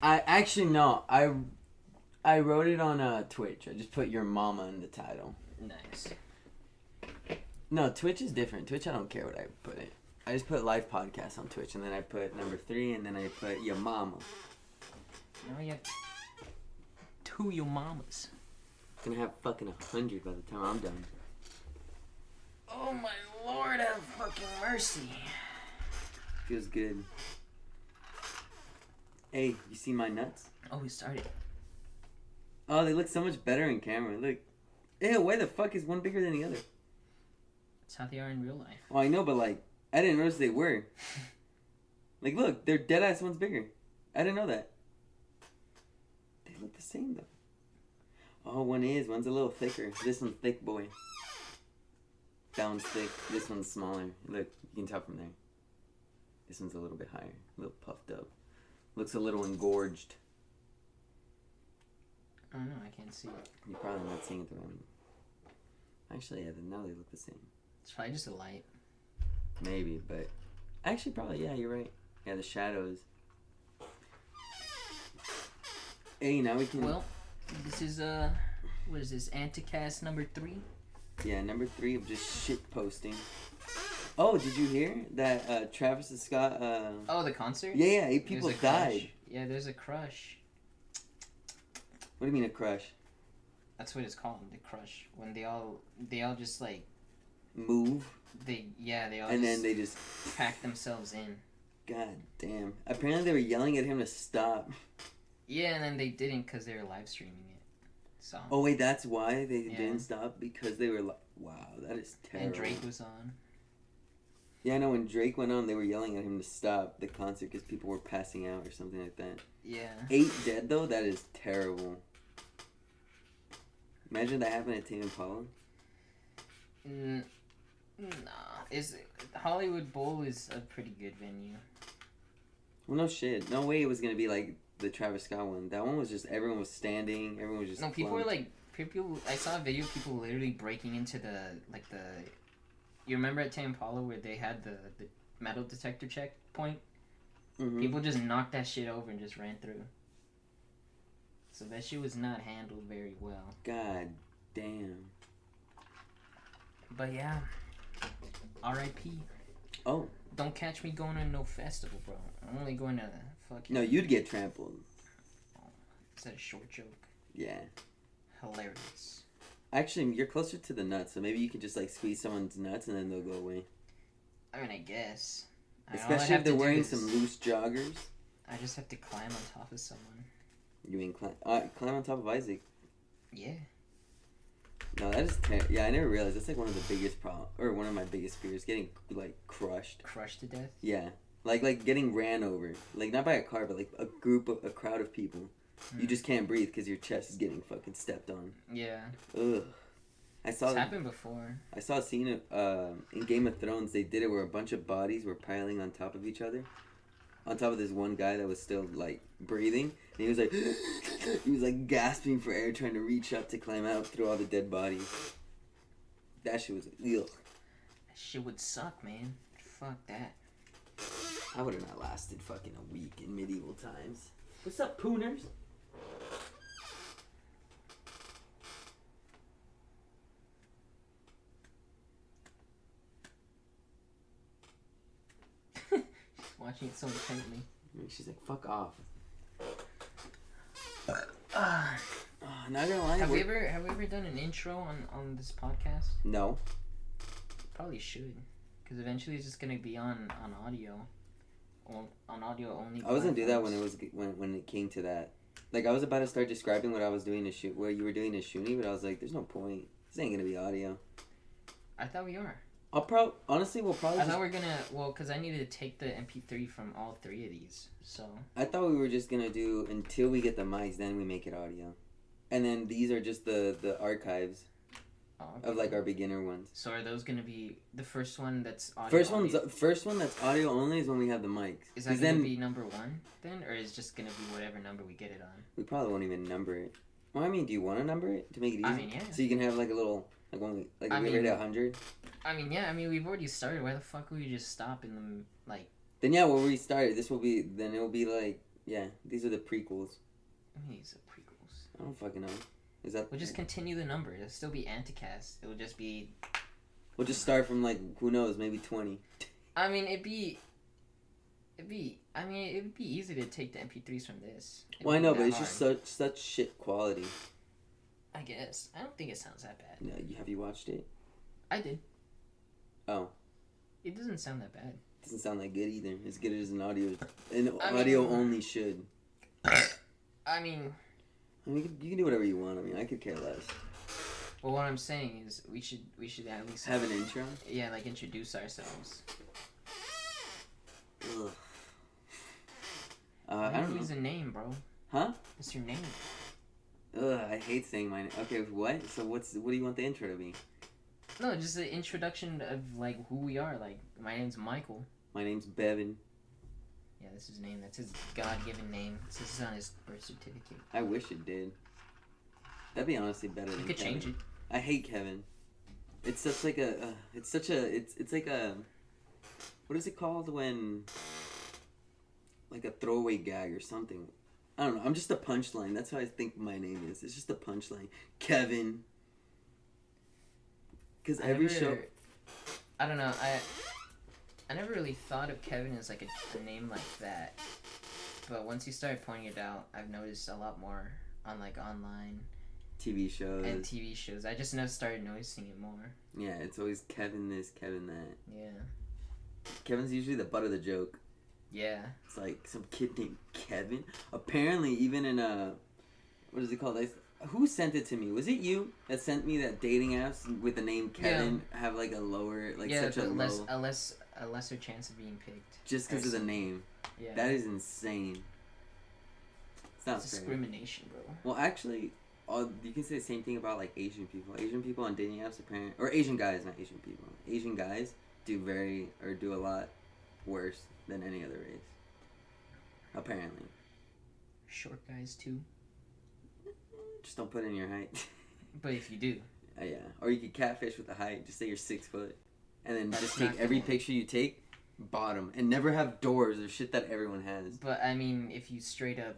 I actually no. I I wrote it on uh, Twitch. I just put your mama in the title. Nice. No, Twitch is different. Twitch, I don't care what I put it. I just put live podcast on Twitch, and then I put number three, and then I put your mama. Now you have two your mamas. Gonna have fucking a hundred by the time I'm done. Oh my lord, have fucking mercy. Feels good. Hey, you see my nuts? Oh, we started. Oh, they look so much better in camera. Look. Ew, why the fuck is one bigger than the other? That's how they are in real life. Oh, I know, but like, I didn't notice they were. like, look, they're dead ass one's bigger. I didn't know that. They look the same though. Oh, one is. One's a little thicker. This one's thick, boy. That one's thick. This one's smaller. Look, you can tell from there. This one's a little bit higher, a little puffed up. Looks a little engorged. I don't know, I can't see it. You're probably not seeing it the way Actually, yeah, now they look the same. It's probably just a light. Maybe, but actually, probably yeah. You're right. Yeah, the shadows. Hey, now we can. Well, this is uh, what is this? Anticast number three. yeah, number three of just shit posting. Oh, did you hear that uh, Travis Scott? Uh, Oh, the concert. yeah, yeah, eight people died. Yeah, there's a crush. What do you mean a crush? That's what it's called, the crush. When they all they all just like Move, they yeah they all and just then they just. pack themselves in. God damn! Apparently, they were yelling at him to stop. Yeah, and then they didn't because they were live streaming it. So Oh wait, that's why they Yeah. didn't stop because they were like, wow, that is terrible. and Drake was on. Yeah, I know when Drake went on, they were yelling at him to stop the concert because people were passing out or something like that. Yeah. Eight dead though, that is terrible. Imagine that happened at Tame Impala. N- nah, is Hollywood Bowl is a pretty good venue. Well, no shit, no way it was gonna be like the Travis Scott one. That one was just everyone was standing, everyone was just. No, people were like people. I saw a video of people literally breaking into the like the. You remember at Tame Impala where they had the the metal detector checkpoint? Mhm. People just knocked that shit over and just ran through. So that shit was not handled very well. God damn. But yeah, R.I.P. Oh Don't catch me going to no festival, bro. I'm only going to fucking. no, you'd get trampled. Is that a short joke? Yeah. Hilarious. Actually, you're closer to the nuts, so maybe you could just like squeeze someone's nuts and then they'll go away. I mean, I guess. I Especially if they're wearing some loose joggers. I just have to climb on top of someone. You mean climb, uh, climb on top of Isaac? Yeah. No, that is ter- yeah. I never realized that's like one of the biggest problem or one of my biggest fears getting like crushed. Crushed to death. Yeah, like like getting ran over, like not by a car, but like a group of a crowd of people. You Hmm. just can't breathe because your chest is getting fucking stepped on. Yeah. Ugh. I saw It's happened before. I saw a scene of uh, in Game of Thrones. They did it where a bunch of bodies were piling on top of each other, on top of this one guy that was still like breathing. And he was like, he was like gasping for air, trying to reach up to climb out through all the dead bodies. That shit was ugh. That shit would suck, man. Fuck that. I would have not lasted fucking a week in medieval times. What's up, Pooners? Watching it so intently. She's like, fuck off. Oh, not gonna lie. have we ever have we ever done an intro on on this podcast? No. Probably should, because eventually it's just gonna be on on audio, on, on audio only. I was gonna do that when it was when when it came to that. Like I was about to start describing what I was doing to shoot, what you were doing to Shuni, but I was like, "There's no point. This ain't gonna be audio." I thought we are. I'll probably honestly, we'll probably. I Just, thought we are gonna well, because I needed to take the MP3 from all three of these. So I thought we were just gonna do until we get the mics, then we make it audio, and then these are just the the archives oh, of like our beginner ones. So are those gonna be the first one that's audio? First one's only? first one that's audio only is when we have the mics. Is that gonna then be number one then, or is it just gonna be whatever number we get it on? we probably won't even number it. Well, I mean, do you want to number it to make it easy? I mean, yeah. So you can have like a little like when we like I we mean- it hundred. I mean, yeah. I mean, we've already started. Why the fuck would we just stop in the like? Then yeah, we'll restart. This will be then it will be like Yeah, these are the prequels. I mean, these are prequels. I don't fucking know. Is that? We'll just continue the number. It'll still be Anticast. It'll just be. We'll just start from like who knows, maybe twenty. I mean, it'd be. It'd be. I mean, it'd be easy to take the MP3s from this. It Well, I know, but that it's just such such shit quality. I guess. I don't think it sounds that bad. Yeah, you have you watched it? I did. Oh. It doesn't sound that bad. It Doesn't sound that good either. As good as an audio, an I audio mean- only should. I mean, I mean, you can, you can do whatever you want. I mean, I could care less. well, what I'm saying is we should we should at least Have an intro. yeah like introduce ourselves. Ugh. Uh, I don't Use know. a name, bro. Huh? What's your name? Ugh, I hate saying my name. Okay, what? So what's what do you want the intro to be? No, just the introduction of like who we are. Like my name's Michael. My name's Bevan. Yeah, that's his name. That's his God-given name. It says on his birth certificate. I wish it did. That'd be honestly better You than could Kevin. change it. I hate Kevin. It's such like a. Uh, it's such a. It's it's like a. What is it called when? Like a throwaway gag or something. I don't know. I'm just a punchline. That's how I think my name is. It's just a punchline. Kevin. Because every never- show. I don't know. I I never really thought of Kevin as like a, a name like that. But once you started pointing it out, I've noticed a lot more on like online TV shows. and TV shows. I just now started noticing it more. yeah, it's always Kevin this, Kevin that. Yeah. Kevin's usually the butt of the joke. Yeah. It's like some kid named Kevin. Apparently, even in a what is it called? I, who sent it to me? Was it you that sent me that dating apps with the name Kevin have like a lower, like yeah, such a less low, a less a lesser chance of being picked. just because of the name? Yeah. That is insane. It's not It's discrimination, bro. Well, actually, all, you can say the same thing about like Asian people. Asian people on dating apps, apparently, or Asian guys, not Asian people. Asian guys do very or do a lot worse than any other race. Apparently, Short guys too. just don't put in your height. But if you do, Uh, yeah, or you could catfish with the height. Just say you're six foot, and then That's just take every gonna- picture you take, bottom, and never have doors or shit that everyone has. but I mean, if you straight up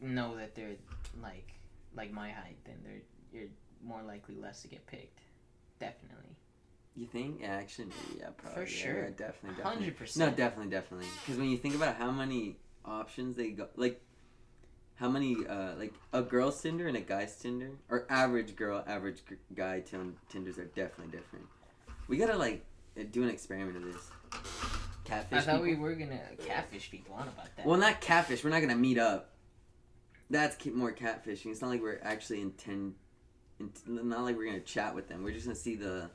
know that they're like like my height, then they're you're more likely less to get picked. Definitely. You think? Yeah, actually, yeah, probably. For sure. yeah, definitely, definitely. 100%. No, definitely, definitely. Because when you think about how many options they go, like, how many, uh, like, a girl's Tinder and a guy's Tinder, or average girl, average g- guy tin- Tinders are definitely different. We gotta, like, uh, do an experiment of this. Catfish I thought we were gonna catfish people on about that. Well, not catfish. We're not gonna meet up. That's more catfishing. It's not like we're actually intend. int- Not like we're gonna chat with them. We're just gonna see the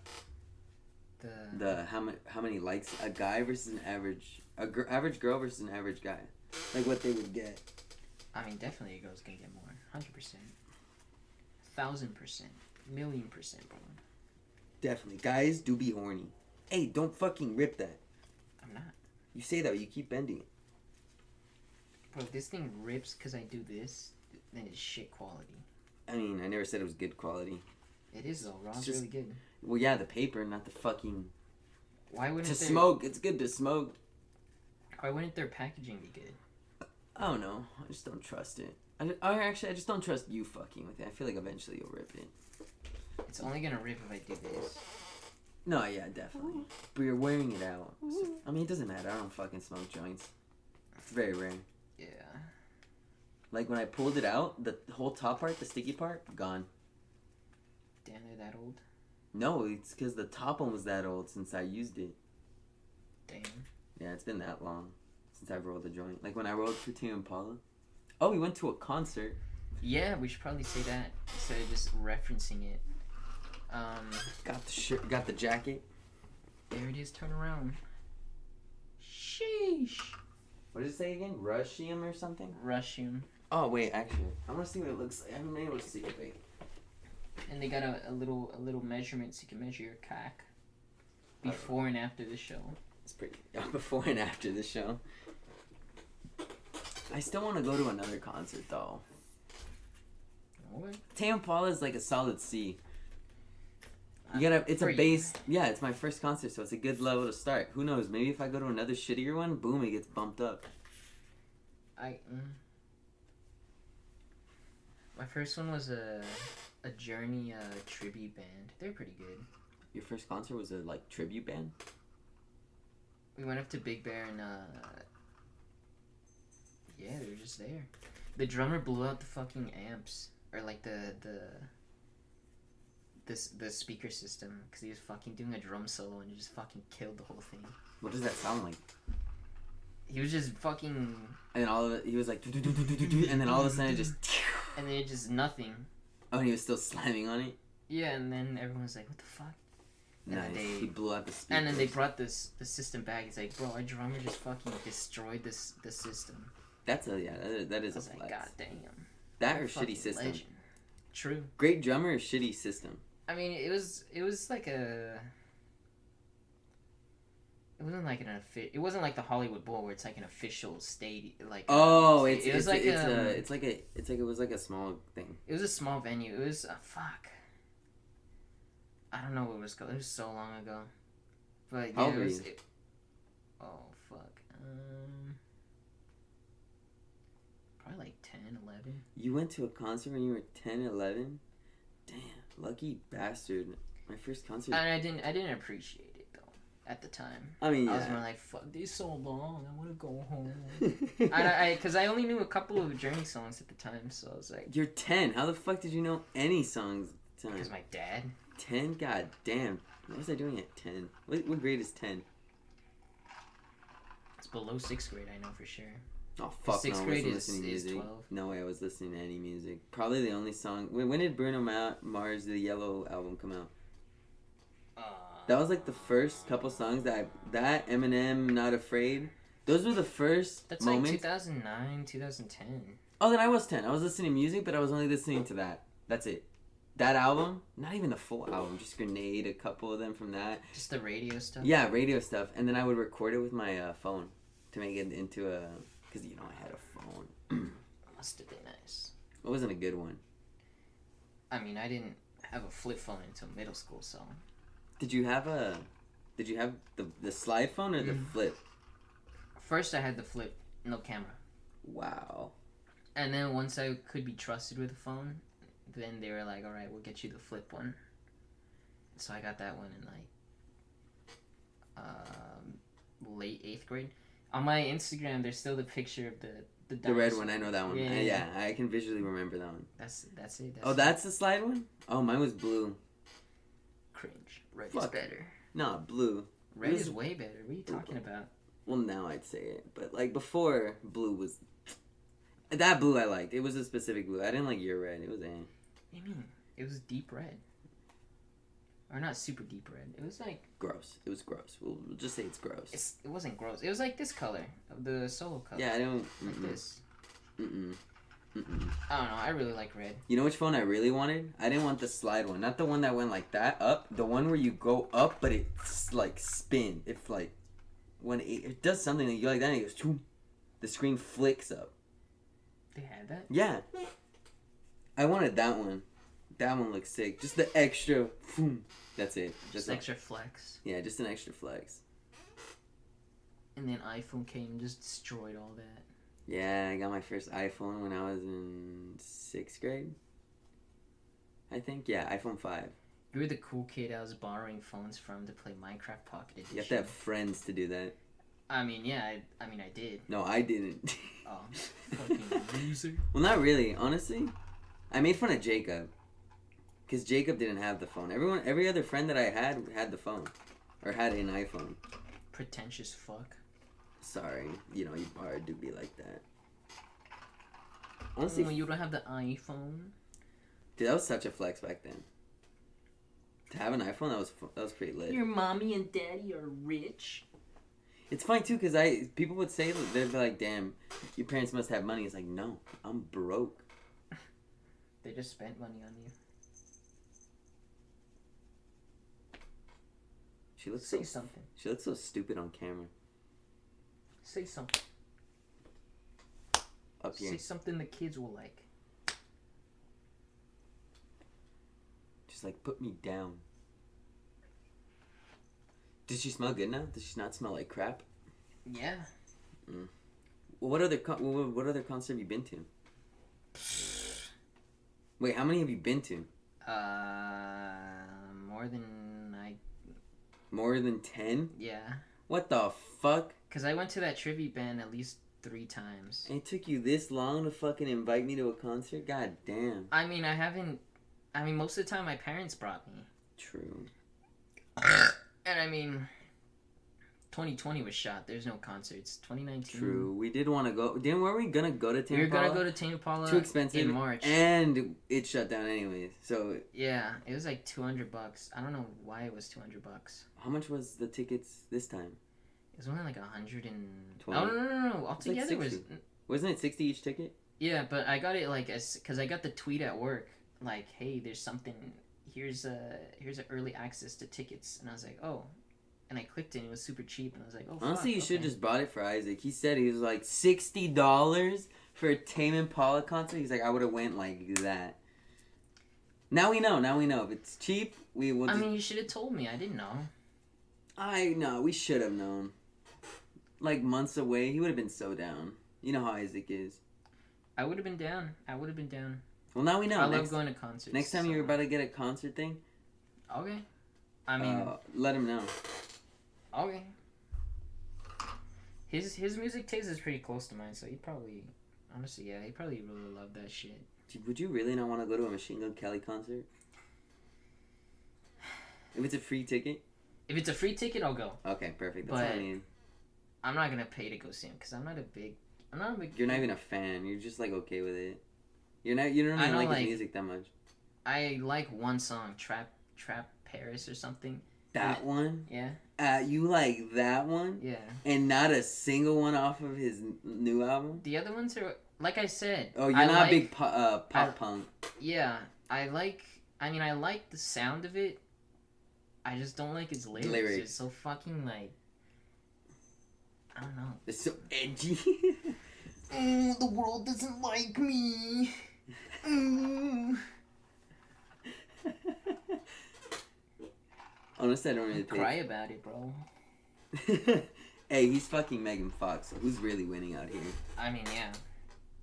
the the how many how many likes a guy versus an average a gr- average girl versus an average guy, like what they would get. I mean, definitely a girl's gonna get more. Hundred percent. Thousand percent. Million percent, bro. Definitely, guys do be horny. Hey, don't fucking rip that. I'm not. You say that, but you keep bending. it. Bro, if this thing rips because I do this, then it's shit quality. I mean, I never said it was good quality. It is though. It's just- really good. Well, yeah, the paper, not the fucking Why wouldn't to smoke. It's good to smoke. Why wouldn't their packaging be good? I don't know. I just don't trust it. I, ju- I actually I just don't trust you fucking with it. I feel like eventually you'll rip it. It's only gonna rip if I do this. No, yeah, definitely. But you're wearing it out. So- I mean, it doesn't matter. I don't fucking smoke joints. It's very rare. Yeah. Like when I pulled it out, the whole top part, the sticky part, gone. Damn, they're that old. No, it's because the top one was that old since I used it. Damn. Yeah, it's been that long since I've rolled a joint. Like when I rolled for Tame Impala. Oh, we went to a concert. Yeah, we should probably say that instead of just referencing it. Um, Got the shirt, got the jacket. there it is. Turn around. Sheesh. What did it say again? Rushium or something? Russian. Oh wait, actually, I want to see what it looks like. I haven't been able to see it. Wait. And they got a, a little a little measurement so you can measure your cack before and after the show. It's pretty before and after the show. I still want to go to another concert though. What? Tame Impala is like a solid C. You gotta. It's a base. Yeah, it's my first concert, so it's a good level to start. Who knows? Maybe if I go to another shittier one, boom, it gets bumped up. I. Mm. My first one was a a Journey uh, tribute band. They're pretty good. Your first concert was a like tribute band. We went up to Big Bear and uh. Yeah, they were just there. The drummer blew out the fucking amps or like the the. This the speaker system because he was fucking doing a drum solo and he just fucking killed the whole thing. What does that sound like? He was just fucking And then all of it, he was like, and then all of a sudden it just. and then it just nothing. Oh, and he was still slamming on it. Yeah, and then everyone was like, "What the fuck?" And Nice. they- He blew out the speakers. And then they brought this the system back. He's like, "Bro, our drummer just fucking destroyed this the system." That's a yeah. That is, that I is a was like, "God damn." that or shitty system. legend." True. Great drummer or shitty system. I mean, it was it was like a. It wasn't like an offi- It wasn't like the Hollywood Bowl where it's like an official stadium. Like Oh, it it's was it's, like it's um, a it's like a it's like it was like a small thing. It was a small venue. It was uh, fuck. I don't know what it was called. It was so long ago. But yeah, it was. It, oh fuck. Um. Probably like 10, 11. You went to a concert when you were 10, 11? Damn, lucky bastard. My first concert. And I didn't. I didn't appreciate it at the time. I mean, I was more like, "Fuck, this so long. I want to go home." I, because I, only knew a couple of Journey songs at the time, so I was like, You're 10. How the fuck did you know any songs? at the time? because my dad. 10? God damn. What was I doing at 10? What, what grade is 10? It's below sixth grade. I know for sure. Oh, fuck sixth no, I wasn't is- listening to is music. 12. No way I was listening to any music. Probably the only song. When, when did Bruno Ma- Mars' The Yellow album come out? That was like the first couple songs that I, that Eminem Not Afraid. Those were the first That's like 2009, 2010. oh, then I was 10. I was listening to music, but I was only listening to that. That's it. That album, not even the full album, just Grenade, a couple of them from that. Just the radio stuff. Yeah, radio stuff. And then I would record it with my uh, phone to make it into a. Because, you know, I had a phone. Must have been nice. it wasn't a good one. I mean, I didn't have a flip phone until middle school, so Did you have a. Did you have the, the slide phone or the Mm. flip? first I had the flip, no camera, Wow. and then once I could be trusted with a phone, then they were like, "All right, we'll get you the flip one." So I got that one in like um, late eighth grade. On my Instagram, there's still the picture of the the, The red one, I know that one. Yeah, Yeah, yeah, yeah, I can visually remember that one. That's that's it. That's Oh, it. that's the slide one? Oh, mine was blue. Cringe. Red is better. Nah, blue. Red is way better. What are you talking about? Well, now I'd say it, but like before, blue was that blue I liked. It was a specific blue. I didn't like your red. It was you mean? It was deep red. Or not super deep red. It was like gross. It was gross. We'll, we'll just say it's gross. it's it wasn't gross. It was like this color of the solo color. yeah, I don't. Like Mm-mm, this. mm-mm, mm-mm. I don't know. I really like red. You know which phone I really wanted? I didn't want the slide one, not the one that went like that up. The one where you go up, but it's like spin. If like when it, it does something you like that, and it goes. Choom, the screen flicks up. They had that. Yeah. I wanted that one. That one looks sick. Just the extra. Boom. That's it. Just That's all. extra flex. Yeah, just an extra flex. And then iPhone came and just destroyed all that. Yeah, I got my first iPhone when I was in sixth grade. I think yeah, iPhone five. You were the cool kid I was borrowing phones from to play Minecraft Pocket Edition. You have to have friends to do that. I mean, yeah. I, I mean, I did. No, I didn't. Oh, fucking loser. well, not really. Honestly, I made fun of Jacob because Jacob didn't have the phone. Everyone, every other friend that I had had the phone or had an iPhone. Pretentious fuck. Sorry, you know you are do be like that. Honestly, When you don't have the iPhone. dude, that was such a flex back then. To have an iPhone, that was that was pretty lit. Your mommy and daddy are rich. It's fine too, cause I people would say they'd be like, "Damn, your parents must have money." It's like, no, I'm broke. They just spent money on you. She looks Say so something. she looks so stupid on camera. Say something. Up here, Say something the kids will like. just like put me down. Does she smell good now? Does she not smell like crap? Yeah. What other con- what, what other concert have you been to? Wait, how many have you been to? Uh, more than I. More than ten? Yeah, What the fuck? because I went to that tribute band at least three times. And it took you this long to fucking invite me to a concert? God damn. I mean, I haven't. I mean, most of the time my parents brought me, True. and I mean, 2020 was shot. There's no concerts. 2019. True. We did want to go. Didn't were we gonna go to We Tame were gonna go to Tame Impala Too expensive. in March. And it shut down anyways. So yeah, it was like 200 bucks. I don't know why it was 200 bucks. how much was the tickets this time? It was only like a hundred and. Twenty. Oh no no no no! like Altogether it was 60. Wasn't it sixty each ticket? Yeah, but I got it like as because I got the tweet at work like, "Hey, there's something. Here's a here's an early access to tickets," and I was like, "Oh," and I clicked it. and It was super cheap, and I was like, "Oh." Honestly, fuck, you should okay." just bought it for Isaac. He said he was like sixty dollars for a Tame Impala concert. He's like, I would have went like that. Now we know. Now we know. If it's cheap, we will. I Just, mean, you should have told me. I didn't know. I know. We should have known. Like months away, he would have been so down. You know how Isaac is. I would have been down. I would have been down. Well, now we know. I love next, going to concerts. next time so- you're about to get a concert thing, Okay. I mean, uh, let him know. Okay. His his music taste is pretty close to mine, so he probably, honestly, yeah, he probably really loved that shit. Would you really not want to go to a Machine Gun Kelly concert? If it's a free ticket, If it's a free ticket, I'll go. okay, perfect. That's all I But- need. I'm not gonna pay to go see him because I'm not a big. I'm not a big. You're not even a fan. You're just like okay with it. You're not. You don't I even like, like- his music that much. I like one song, Trap Trap Paris or something. That one. Yeah. Uh, you like that one, Yeah. and not a single one off of his n- new album. The other ones are like I said. Oh, you're I not like, a big po- uh, pop I- punk. Yeah, I like. I mean, I like the sound of it. I just don't like his lyrics. Lyrics. It's so fucking like. I don't know. It's so edgy. Mm, the world doesn't like me. Mm. Oh, Honestly, I don't really Cry about it, bro. hey, he's fucking Megan Fox. So who's really winning out here? I mean, yeah.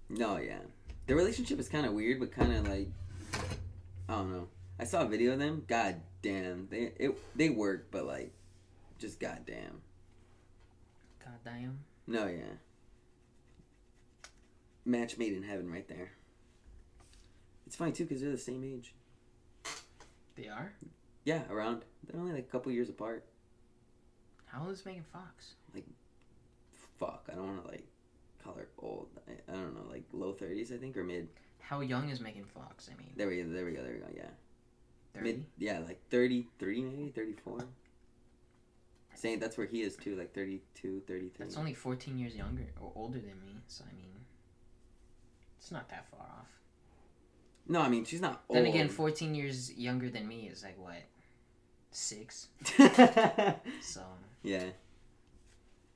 No, yeah. The relationship is kind of weird, but kind of like I don't know. I saw a video of them. God damn, they it they work, but like, just goddamn. God damn. No, yeah. Match made in heaven, right there. It's funny too, cause they're the same age. They are. Yeah, around. They're only like a couple years apart. How old is Megan Fox? Like, fuck, I don't want to like call her old. I, I don't know, like low thirties, I think, or mid. How young is Megan Fox? I mean, There we go. There we go. There we go. Yeah. thirty. Mid, yeah, like 33 maybe, 34. Saying that's where he is too, like 32, 33. That's only fourteen years younger or older than me. So I mean, it's not that far off. No, I mean, she's not old. Then again, fourteen years younger than me is like what, six? So yeah.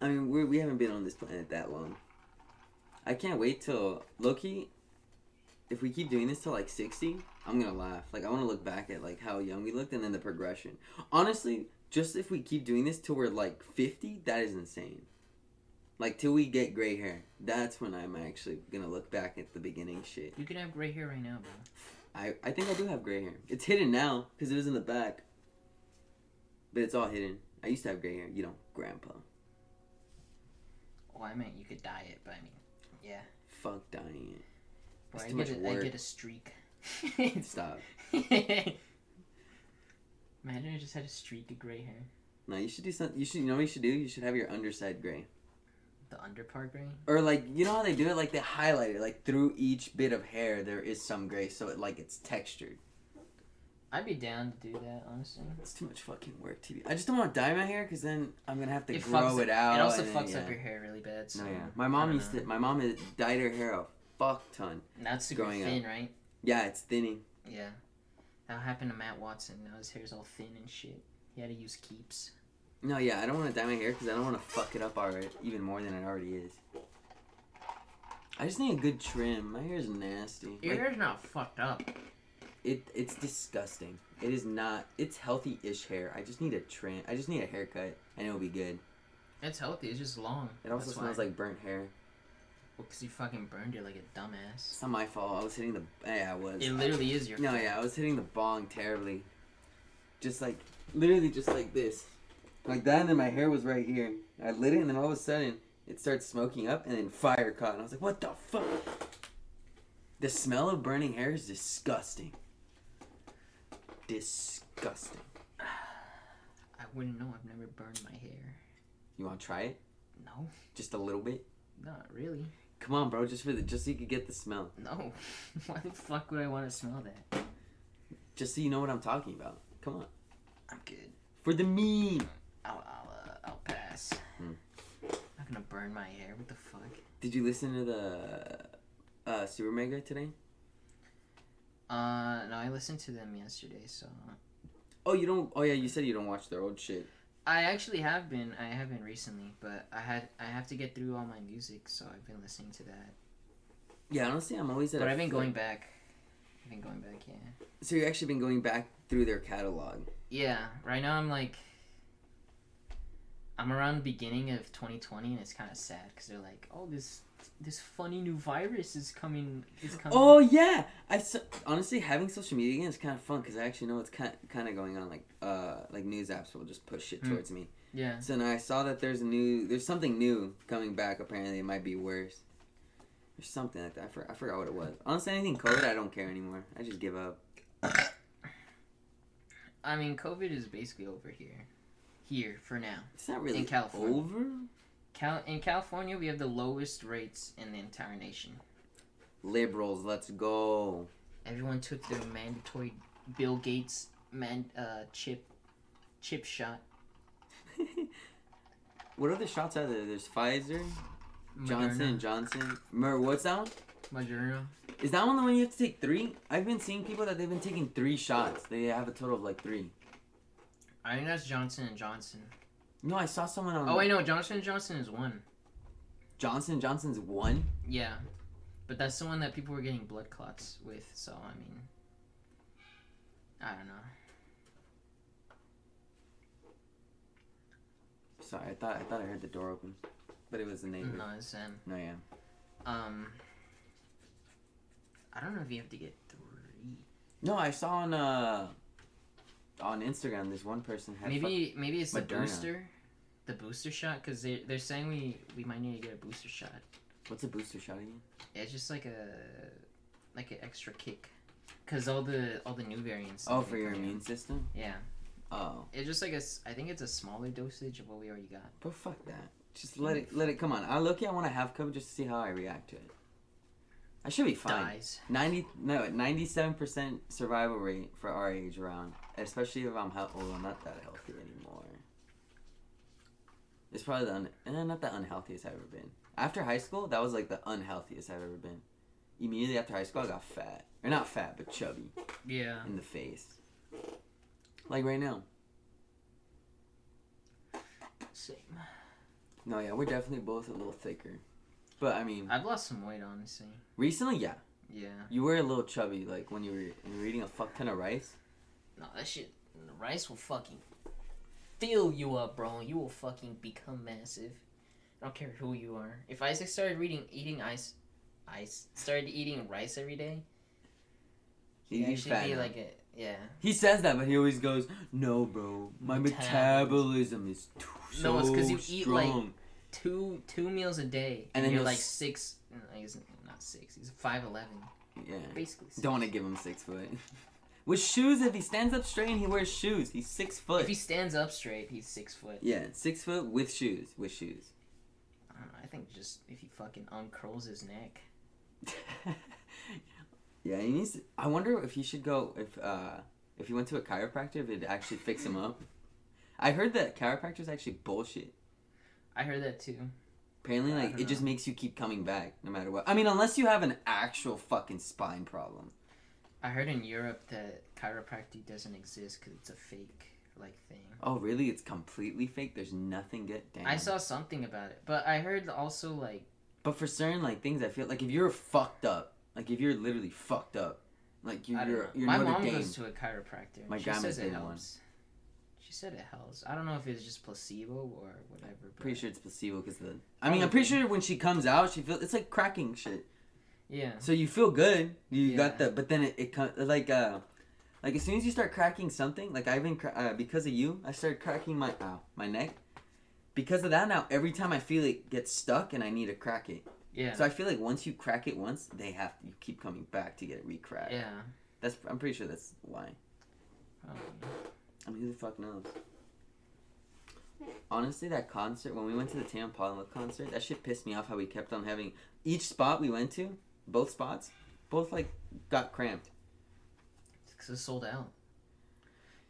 I mean, we're, we haven't been on this planet that long. I can't wait till, Loki, if we keep doing this till like 60, I'm gonna laugh. Like, I wanna look back at like how young we looked and then the progression. Honestly, just if we keep doing this till we're like 50, that is insane. Like, till we get gray hair. That's when I'm actually gonna look back at the beginning shit. you could have gray hair right now, bro. I, I think I do have gray hair. It's hidden now because it was in the back. But it's all hidden. I used to have gray hair, you know, grandpa. Oh, I meant you could dye it, but I mean, yeah. Fuck dying it. It's I too get much a, I work. get a streak. Stop. Imagine I just had a streak of gray hair. No, you should do something. You should. You know what you should do? You should have your underside gray, The under part gray. or like you know how they do it? Like they highlight it. Like through each bit of hair, there is some gray, so it like it's textured. I'd be down to do that, honestly. It's too much fucking work to be. I just don't want to dye my hair because then I'm gonna have to It grow it out. It also and then, fucks yeah. up your hair really bad. So No, yeah. My mom used know. to. My mom dyed her hair a fuck ton. Now it's super growing up. thin, right? Yeah, it's thinning. Yeah. That happened to Matt Watson. Now his hair's all thin and shit. He had to use keeps. No, yeah, I don't want to dye my hair because I don't want to fuck it up already, even more than it already is. I just need a good trim. My hair's nasty. Your Like, hair's not fucked up. It it's disgusting. It is not. It's healthy-ish hair. I just need a trim. I just need a haircut, and it'll be good. It's healthy. It's just long. It also That's smells why. like burnt hair. Well, because you fucking burned it like a dumbass. It's not my fault. I was hitting the. Yeah, I was. It literally is your No, fault. yeah, I was hitting the bong terribly. Just like, literally just like this. Like that, and then my hair was right here. I lit it, and then all of a sudden, it starts smoking up, and then fire caught. And I was like, what the fuck? The smell of burning hair is disgusting. Disgusting. I wouldn't know. I've never burned my hair. You want to try it? No, Just a little bit? not really. Come on, bro, just for the, just so you could get the smell. No. Why the fuck would I want to smell that? Just so you know what I'm talking about. Come on. I'm good. For the meme. I'll I'll, uh, I'll pass. Hmm. I'm not gonna burn my hair. What the fuck? Did you listen to the uh, Super Mega today? Uh, no, I listened to them yesterday, so Oh, you don't. Oh, yeah, you said you don't watch their old shit. I actually have been. I have been recently, but I had I have to get through all my music, so I've been listening to that. Yeah, honestly, I'm always at. But I've been going back. I've been going back, yeah. So you've actually been going back through their catalog. Yeah, right now I'm like, I'm around the beginning of 2020, and it's kind of sad because they're like, oh, this this funny new virus is coming. Is coming. Oh yeah, I s- honestly having social media again is kind of fun because I actually know what's kind kind of going on. Like uh, like news apps will just push shit Hmm. towards me. yeah. So now I saw that there's a new, there's something new coming back. Apparently, it might be worse. There's something like that. I, for, I forgot what it was. Honestly, anything COVID, I don't care anymore. I just give up. I mean, COVID is basically over here. Here for now. It's not really In California. over. Cal- in California, we have the lowest rates in the entire nation. Liberals, let's go. Everyone took their mandatory Bill Gates man uh, chip chip shot. what other shots are there? There's Pfizer, Johnson and Moderna, Johnson. Mer, what's that one? Moderna. Is that one the one you have to take three? I've been seeing people that they've been taking three shots. They have a total of like three. I think that's Johnson and Johnson. No, I saw someone on. Oh wait, no, Johnson Johnson is one. Johnson Johnson's one. Yeah, but that's the one that people were getting blood clots with. So I mean, I don't know. Sorry, I thought I thought I heard the door open, but it was the neighbor. No, it's um, No, yeah. um. I don't know if you have to get three. No, I saw on uh on Instagram this one person had fuck- Maybe maybe it's the Moderna. booster, the booster shot, because they they're saying we we might need to get a booster shot. what's a booster shot again? It's just like a like an extra kick, cause all the all the new variants. Oh, for your immune system. Yeah, Oh, it's just like a I think it's a smaller dosage of what we already got. but fuck that. Just let it let it come on. I look. I want to have COVID just to see how I react to it. I should be fine. Dies. Ninety no ninety seven percent survival rate for our age around, especially if I'm healthy. Well, I'm not that healthy anymore. It's probably the un- eh, not the unhealthiest I've ever been. After high school, that was like the unhealthiest I've ever been. Immediately after high school, I got fat, or not fat, but chubby Yeah. in the face. Like right now. Same. No, yeah, we're definitely both a little thicker. But I mean, I've lost some weight, honestly. recently, yeah, Yeah. you were a little chubby, like when you were, when you were eating a fuck ton of rice. No, that shit. The rice will fucking fill you up, bro. You will fucking become massive. I don't care who you are. If Isaac started reading eating ice, ice started eating rice every day, he'd He's actually be now. like a yeah. He says that, but he always goes, "No, bro, my metabolism Metabolism. is too No, it's 'cause so you eat, like. Two two meals a day, And and, then you're like six. no, He's not six. He's five eleven, yeah, basically. Six. don't want to give him six foot. With shoes, if he stands up straight and he wears shoes, he's six foot. If he stands up straight, he's six foot. yeah, six foot with shoes, with shoes. I don't know. I think just if he fucking uncurls his neck. yeah, he needs. To, I wonder if he should go if uh if he went to a chiropractor, if it'd actually fix him up. I heard that chiropractor's actually bullshit. I heard that too. Apparently, like it just makes you keep coming back no matter what. I mean, unless you have an actual fucking spine problem. I heard in Europe that chiropractic doesn't exist because it's a fake like thing. Oh, really? It's completely fake. There's nothing good. Damn. I saw something about it, but I heard also like But for certain like things, I feel like if you're fucked up, like if you're literally fucked up, like you're you're, you're My Notre mom Dame. goes to a chiropractor. My she says it been one. helps. She said it helps. I don't know if it's just placebo or whatever. But Pretty sure it's placebo because the. I mean, I'm pretty sure when she comes out, she feels it's like cracking shit. Yeah. So you feel good. You got Yeah. the, but then it, it comes like uh, like as soon as you start cracking something, like I've been cra- uh, because of you, I started cracking my uh, my neck. Because of that, now every time I feel it gets stuck and I need to crack it. Yeah. So I feel like once you crack it once, they have you keep coming back to get it recracked. yeah. That's I'm pretty sure that's why. Probably. I mean, who the fuck knows? Honestly, that concert when we went to the Tame Impala concert, that shit pissed me off. How we kept on having each spot we went to, both spots, both like got cramped. Because it's sold out.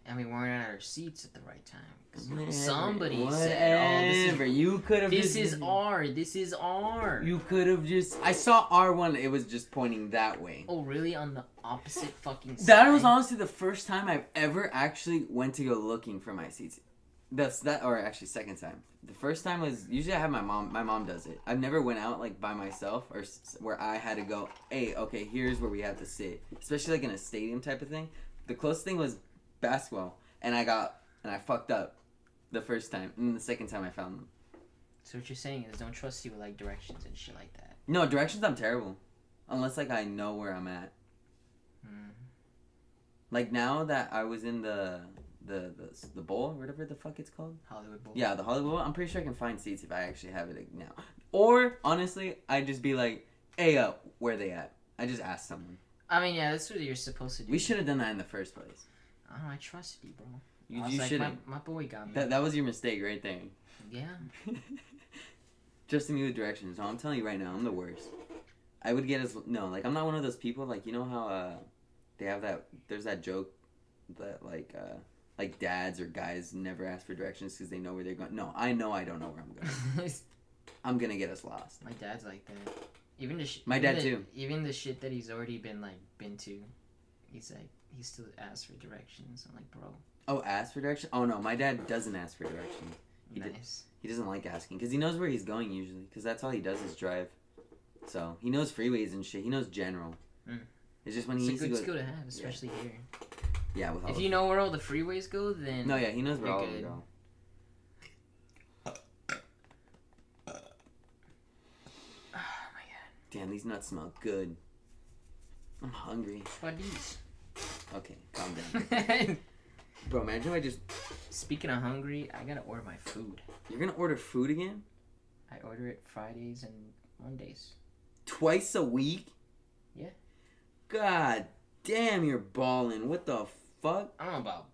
And we weren't at our seats at the right time. Whatever, somebody said, "Oh, this whatever. is you could have. this just, is R. This is R." You could have just. I saw R one. It was just pointing that way. oh, really? On the opposite fucking side. That was honestly the first time I've ever actually went to go looking for my seats. That's that, or actually second time. The first time was usually I have my mom. My mom does it. I've never went out like by myself or s- where I had to go. Hey, okay, here's where we have to sit. Especially like in a stadium type of thing. The closest thing was basketball, and I got and I fucked up the first time, and the second time I found them. So what you're saying is don't trust you with like directions and shit like that. No directions. I'm terrible, unless like I know where I'm at. Mm. Like now that I was in the the the, the bowl, whatever the fuck it's called. Hollywood Bowl. Yeah, the Hollywood. Bowl, I'm pretty sure I can find seats if I actually have it now. Or honestly, I'd just be like, "Hey, uh, where they at?" I just ask someone. I mean, yeah, that's what you're supposed to do. We should have done that in the first place. I don't. I trusted you, bro. You, you like, should my, my boy got me. That that was your mistake right there. yeah. Trusting me with directions. No, I'm telling you right now, I'm the worst. I would get as no, like I'm not one of those people. Like you know how uh, they have that. There's that joke that like uh, like dads or guys never ask for directions because they know where they're going. No, I know I don't know where I'm going. I'm gonna get us lost. my dad's like that. Even the sh- My even dad the- too. Even the shit that he's already been like been to, he's like he still asks for directions. I'm like, bro, Oh, ask for directions? Oh no, my dad doesn't ask for directions. He did- nice. He doesn't like asking because he knows where he's going usually because that's all he does is drive. So he knows freeways and shit. He knows general. Mm. It's just when It's he a needs to good go. skill to have, especially here. Yeah, with all If the- you know where all the freeways go, then No, yeah, he knows where You're all of them good. go. Oh my Damn, these nuts smell good. I'm hungry. god? Okay, calm down, bro. Imagine if I just Speaking of hungry, I gotta order my food. you're gonna order food again I order it Fridays and Mondays. twice a week. Yeah. God damn, you're balling. What the fuck? I don't know about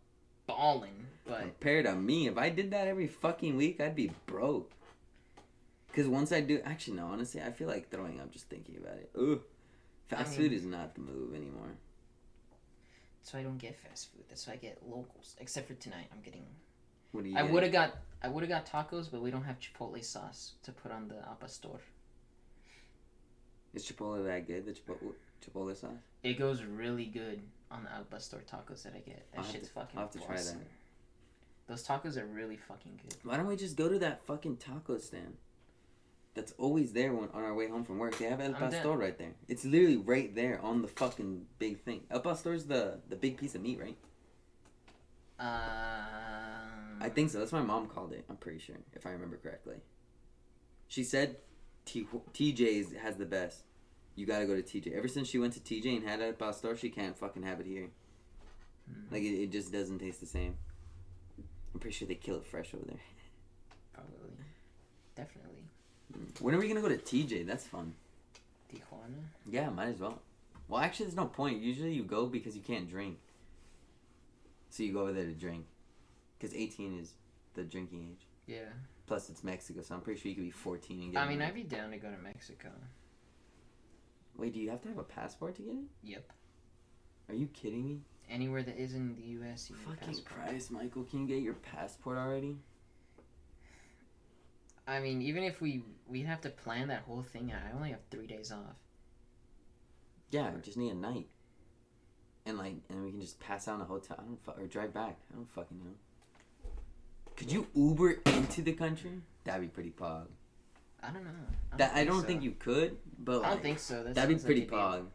balling, but Compared to me, if I did that every fucking week, I'd be broke. Cause once I do, actually no, honestly, I feel like throwing up just thinking about it. Ugh, fast I food is not the move anymore. so I don't get fast food. That's why I get locals. Except for tonight, I'm getting. What do you? I would have got. I would have got tacos, but we don't have chipotle sauce to put on the al pastor. Is Chipotle that good? The Chipotle Chipotle sauce? It goes really good on the al pastor tacos that I get. That I'll shit's to- fucking. I'll have to try that. awesome. Those tacos are really fucking good. Why don't we just go to that fucking taco stand? That's always there when, on our way home from work. They have El I'm down. Pastor right there. It's literally right there on the fucking big thing. El Pastor's the the big piece of meat, right? Um, I think so. That's what my mom called it. I'm pretty sure, if I remember correctly. She said T- TJ's has the best. You gotta go to TJ. Ever since she went to TJ and had El Pastor, she can't fucking have it here. Mm, Like it, it just doesn't taste the same. I'm pretty sure they kill it fresh over there. probably, definitely When are we gonna go to TJ? That's fun. Tijuana. Yeah, might as well. Well, actually, there's no point. Usually, you go because you can't drink. So you go over there to drink, because 18 is the drinking age. Yeah, Plus, it's Mexico, so I'm pretty sure you could be 14 and get. I mean. I'd be down to go to Mexico. Wait, do you have to have a passport to get in? Yep. Are you kidding me? Anywhere that isn't the U.S. You a Fucking. Christ, Michael, can you get your passport already? I mean, even if we we'd have to plan that whole thing out. I only have three days off. Yeah, I just need a night. And like, and we can just pass out in a hotel. I don't fu- or drive back. I don't fucking know. Could you Uber into the country? That'd be pretty pog. I don't know. I That I don't so. think you could, but I like, don't think so. That that'd be sounds like pretty it'd be-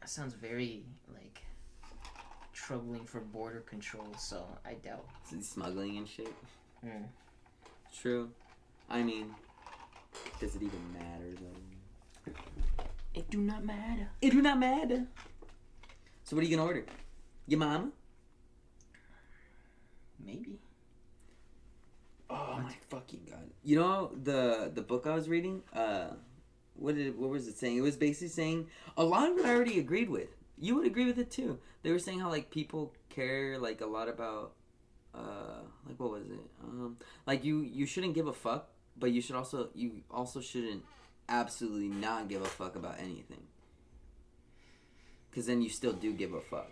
That sounds very like troubling for border control, so I doubt. Smuggling and shit. Mm. True. I mean, does it even matter though? It do not matter. It do not matter. So what are you gonna order? Your mama? Maybe. Oh my fucking god! You know the the book I was reading. Uh, what did what was it saying? It was basically saying a lot of it I already agreed with. You would agree with it too. They were saying how like people care like a lot about uh like what was it? Um, like you you shouldn't give a fuck, but you should also you also shouldn't absolutely not give a fuck about anything. Cause then you still do give a fuck.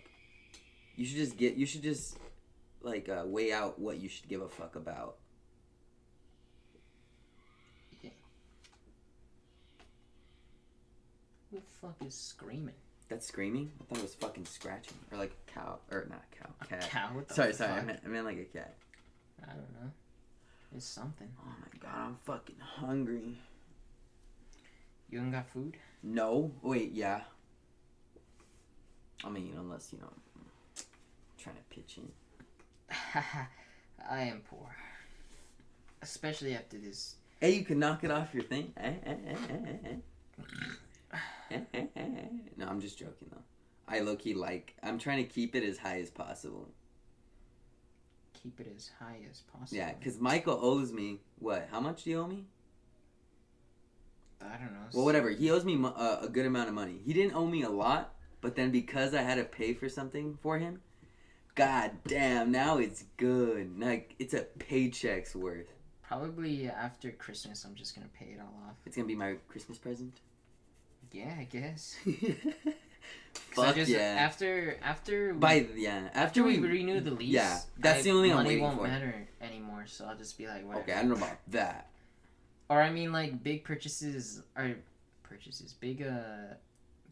You should just get. You should just like uh, weigh out what you should give a fuck about. Who the fuck is screaming? That's screaming. I thought it was fucking scratching, or like a cow, or not a cow, cat. Cow? Sorry, sorry. I meant, I meant like a cat. I don't know. It's something. Oh my god, I'm fucking hungry. You ain't got food? No, wait, yeah. I mean, unless you know, trying to pitch in. I am poor. Especially after this. Hey, you can knock it off your thing. Eh, eh, eh, No, I'm just joking though. I low key like. I'm trying to keep it as high as possible. Keep it as high as possible. Yeah, because Michael owes me what? How much do you owe me? I don't know. Well, whatever. He owes me uh, a good amount of money. He didn't owe me a lot, but then because I had to pay for something for him, god damn, now it's good. Like it's a paycheck's worth. Probably after Christmas, I'm just gonna pay it all off. It's gonna be my Christmas present. Yeah, I guess. Fuck just, yeah. After after we, By yeah, after we renew the lease, yeah, that's I- the only money won't for. matter anymore. So I'll just be like, whatever. Okay, I don't know about that. Or I mean, like big purchases are purchases, big uh,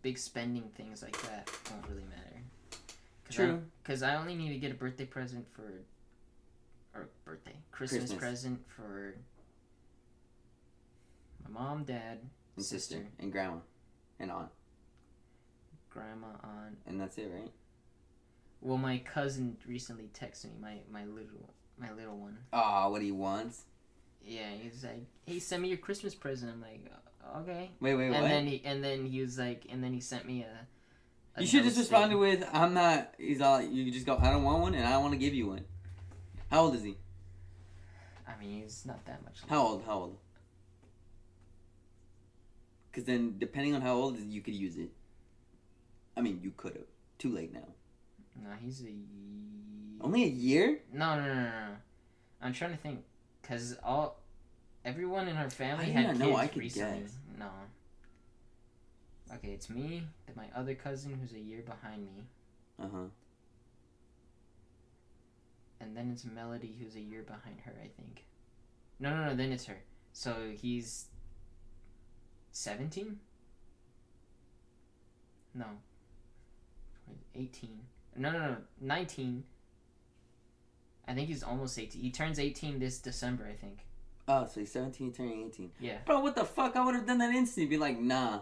big spending things like that won't really matter. Cause True. Because I, only need to get a birthday present for, or birthday Christmas, Christmas. present for my mom, dad, And sister, sister and grandma and aunt, grandma, aunt. and that's it, right? Well, my cousin recently texted me, my my little my little one. Ah, what he wants. Yeah, he's like, "Hey, send me your Christmas present." I'm like, "Uh, "Okay." Wait, wait, and what? then he and then he was like, and then he sent me a. a you should just responded with, "I'm not." He's all. You just go, "I don't want one, and I don't want to give you one." How old is he? I mean, he's not that much. How old? How old? Because then, depending on how old, you could use it. I mean, you could have. Too late now. No, he's a. Only a year? No, no, no, no, no. I'm trying to think, cause all, everyone in our family had kids I could recently. guess. No. Okay, it's me, then my other cousin who's a year behind me, Uh huh. and then it's Melody who's a year behind her. I think. No, no, no. Then it's her. So he's. 17? No. 18. No, no, no. 19. I think he's almost 18. He turns 18 this December, I think. Oh, so he's 17, turning 18. Yeah. Bro, what the fuck? I would have done that instantly. Be like, nah.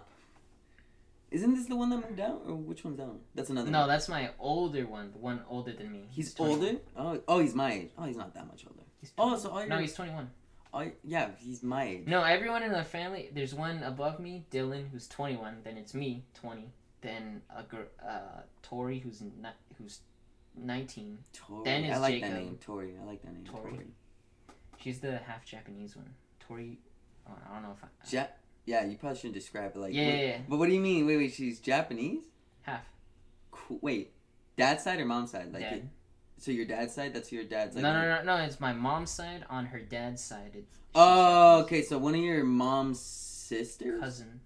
Isn't this the one that moved out? Or which one's down? That's another No, one. that's my older one. The one older than me. He's, he's older? Oh, oh, he's my age. Oh, he's not that much older. He's oh, so all your... No, he's 21. Oh yeah, he's my age. No, everyone in the family. There's one above me, Dylan, who's 21. Then it's me, 20. Then a girl, uh, Tori, who's not, who's 19. Tori. Then it's I like Jacob. that name, Tori. I like that name, Tori. Tori. She's the half Japanese one. Tori. Oh, I don't know if I. Ja- yeah, you probably shouldn't describe it like. Yeah, wait, yeah, yeah. But what do you mean? Wait, wait. She's Japanese. Half. Wait, dad's side or mom's side? Like. Dad. It, so your dad's side? That's your dad's like. no, no, no, no. It's my mom's side. On her dad's side, it's Oh, okay. So one of your mom's sisters. cousin.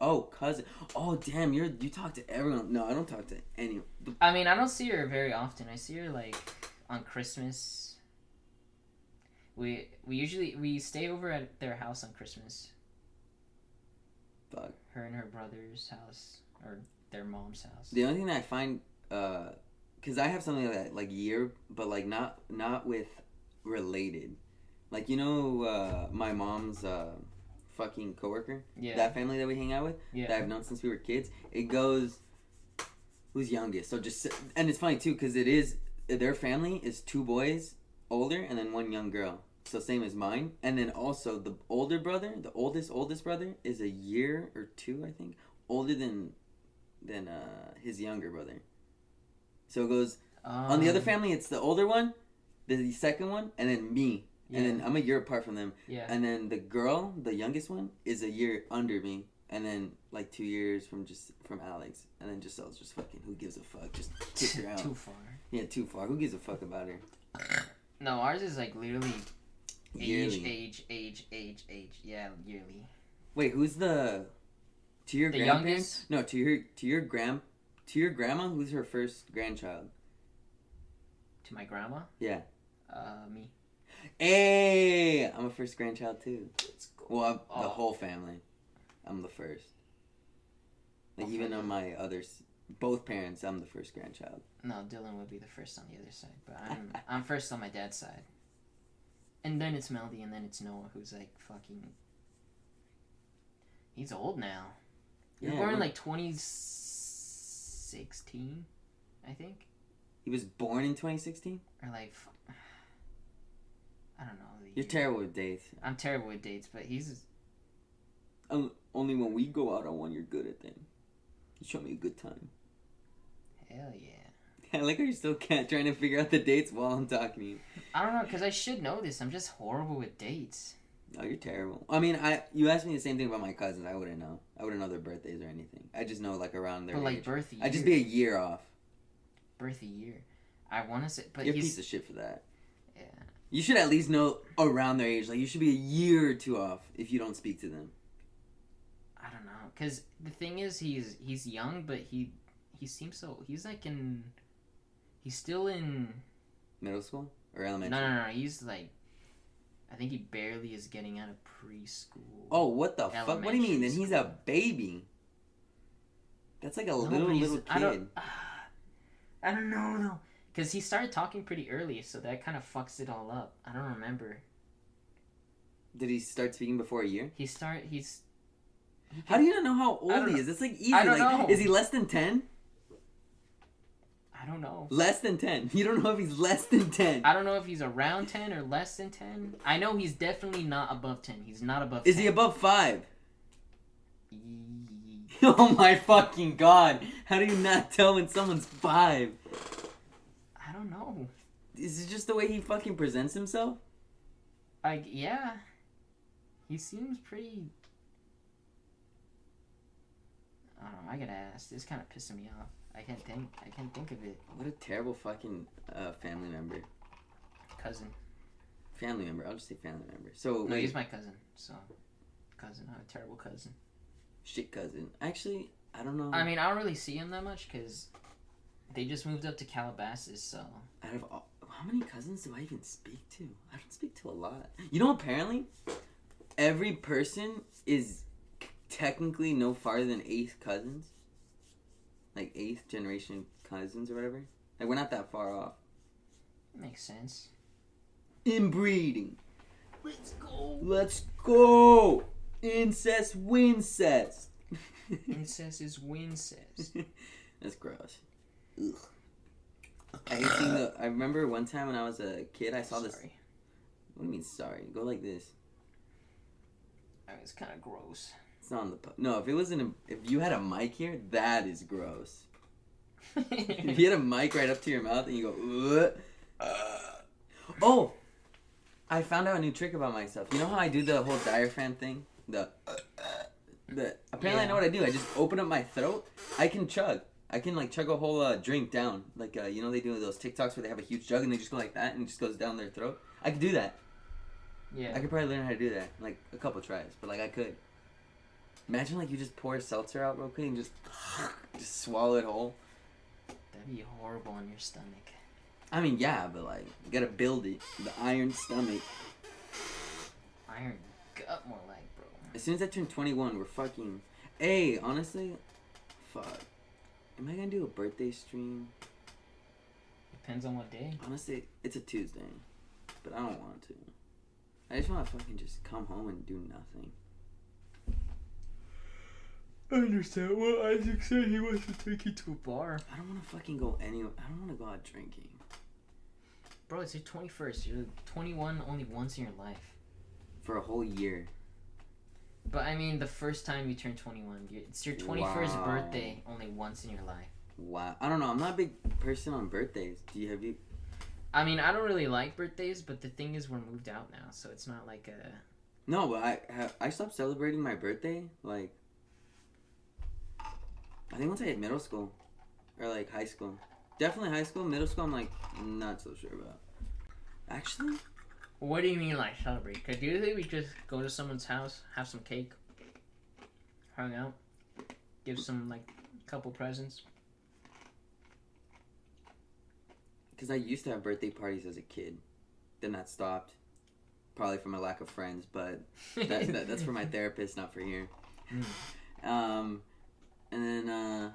Oh, cousin. Oh, damn. You're you talk to everyone. No, I don't talk to anyone. I mean, I don't see her very often. I see her like on Christmas. We we usually we stay over at their house on Christmas. Fuck. Her and her brother's house or their mom's house. The only thing that I find, uh, cause I have something like that, like year, but like not not with related. Like you know, uh, my mom's uh, fucking coworker. Yeah. That family that we hang out with, yeah. that I've known since we were kids. It goes who's youngest. So just and it's funny too because it is their family is two boys older and then one young girl. So same as mine. And then also the older brother, the oldest oldest brother is a year or two, I think, older than than uh, his younger brother. So it goes on the other Um, family. It's the older one, the second one, and then me. Yeah. And then I'm a year apart from them. yeah. And then the girl, the youngest one, is a year under me. And then like two years from just from Alex. And then Giselle's just fucking who gives a fuck? Just kick her out. Too far. Yeah, too far. Who gives a fuck about her? No, ours is like literally age, Yearly. age, age, age, age. Yeah, yearly. Wait, who's the to your The grandparents? youngest? No, to your to your grand to your grandma. Who's her first grandchild? To my grandma. Yeah. Uh, me. Hey, I'm a first grandchild too. Go. Well, I'm, the Oh. whole family. I'm the first. Like Okay. even on my other, both parents, I'm the first grandchild. No, Dylan would be the first on the other side, but I'm I'm first on my dad's side. And then it's Melody, and then it's Noah, who's like fucking. He's old now. Yeah, born like like 2016, I think, He was born in 2016. or like. I don't know. You're year. terrible with dates. I'm terrible with dates, but he's Um, only when we go out on one, you're good at them. You show me a good time. hell yeah. I like how you still can't trying to figure out the dates while I'm talking to you. I don't know, cause I should know this. I'm just horrible with dates. Oh, you're terrible. I mean, I you asked me the same thing about my cousins. I wouldn't know. I wouldn't know their birthdays or anything. I just know like around their But like age. birth year. I'd just be a year off. birth year. I want to say, but you're a piece of shit for that. yeah. You should at least know around their age. Like you should be a year or two off if you don't speak to them. I don't know, cause the thing is, he's he's young, but he he seems so he's like in he's still in Middle school or elementary. no no no he's like I think he barely is getting out of preschool. Oh, what the fuck? What do you mean? Then he's a baby. That's like a No, little little I kid. don't, I don't know though, cause he started talking pretty early, so that kind of fucks it all up. I don't remember. Did he start speaking before a year? He start he's. he How do you not know how old he is? It's like easy. I don't like, know. is he less than ten? I don't know. Less than ten. You don't know if he's less than ten. I don't know if he's around 10 or less than 10. I know he's definitely not above 10. He's not above Is 10. he above five? Oh my fucking god! How do you not tell when someone's five? I don't know. Is it just the way he fucking presents himself? Like, yeah. He seems pretty. I don't know. I gotta ask. This kind of pissing me off. I can't think. I can't think of it. What a terrible fucking uh, family member. Cousin. Family member. I'll just say family member. So No, wait, he's my cousin. So, cousin. I'm a terrible cousin. shit cousin. Actually, I don't know. I mean, I don't really see him that much because they just moved up to Calabasas. So, out of all, how many cousins do I even speak to? I don't speak to a lot. You know, apparently, every person is technically no farther than eighth cousins, like eighth generation cousins or whatever. Like we're not that far off. makes sense. Inbreeding. Let's go. Let's go. Incest, wincest. Incest is wincest. That's gross. Ugh. I hate the. I remember one time when I was a kid, I saw this. Sorry. What do you mean sorry? Go like this. I mean, it's kind of gross. It's not on the. Po- no, if it wasn't. A, if you had a mic here, that is gross. If you had a mic right up to your mouth and you go. Uh, oh, I found out a new trick about myself. You know how I do the whole diaphragm thing? The. The apparently I know what I do. I just open up my throat. I can chug. I can like chug a whole uh, drink down. Like uh, you know they do those TikToks where they have a huge jug and they just go like that and it just goes down their throat. I could do that. yeah. I could probably learn how to do that. Like a couple tries, but like I could. Imagine like you just pour seltzer out real quick and just just swallow it whole. That'd be horrible on your stomach. I mean, yeah, but like you gotta build it. The iron stomach. Iron gut, more like, bro. As soon as I turn 21, we're fucking. Hey, honestly, fuck. Am I gonna do a birthday stream? Depends on what day. Honestly, it's a Tuesday, but I don't want to. I just want to fucking just come home and do nothing. I understand. Well, Isaac said he wants to take you to a bar. I don't want to fucking go anywhere. I don't want to go out drinking. Bro, it's your 21st. You're 21 only once in your life. For a whole year. But I mean, the first time you turn 21, it's your 21st Wow. birthday only once in your life. Wow. I don't know. I'm not a big person on birthdays. Do you have you? I mean, I don't really like birthdays, but the thing is, we're moved out now, so it's not like a. No, but I have, I stopped celebrating my birthday like I think once I hit middle school or like high school. Definitely high school, middle school. I'm like not so sure about. Actually, What do you mean, like celebrate? Because usually we just go to someone's house, have some cake, hang out, give some like couple presents. because I used to have birthday parties as a kid, then that stopped. Probably from a lack of friends, but that, that, that's for my therapist, not for here. Mm. Um, and then uh,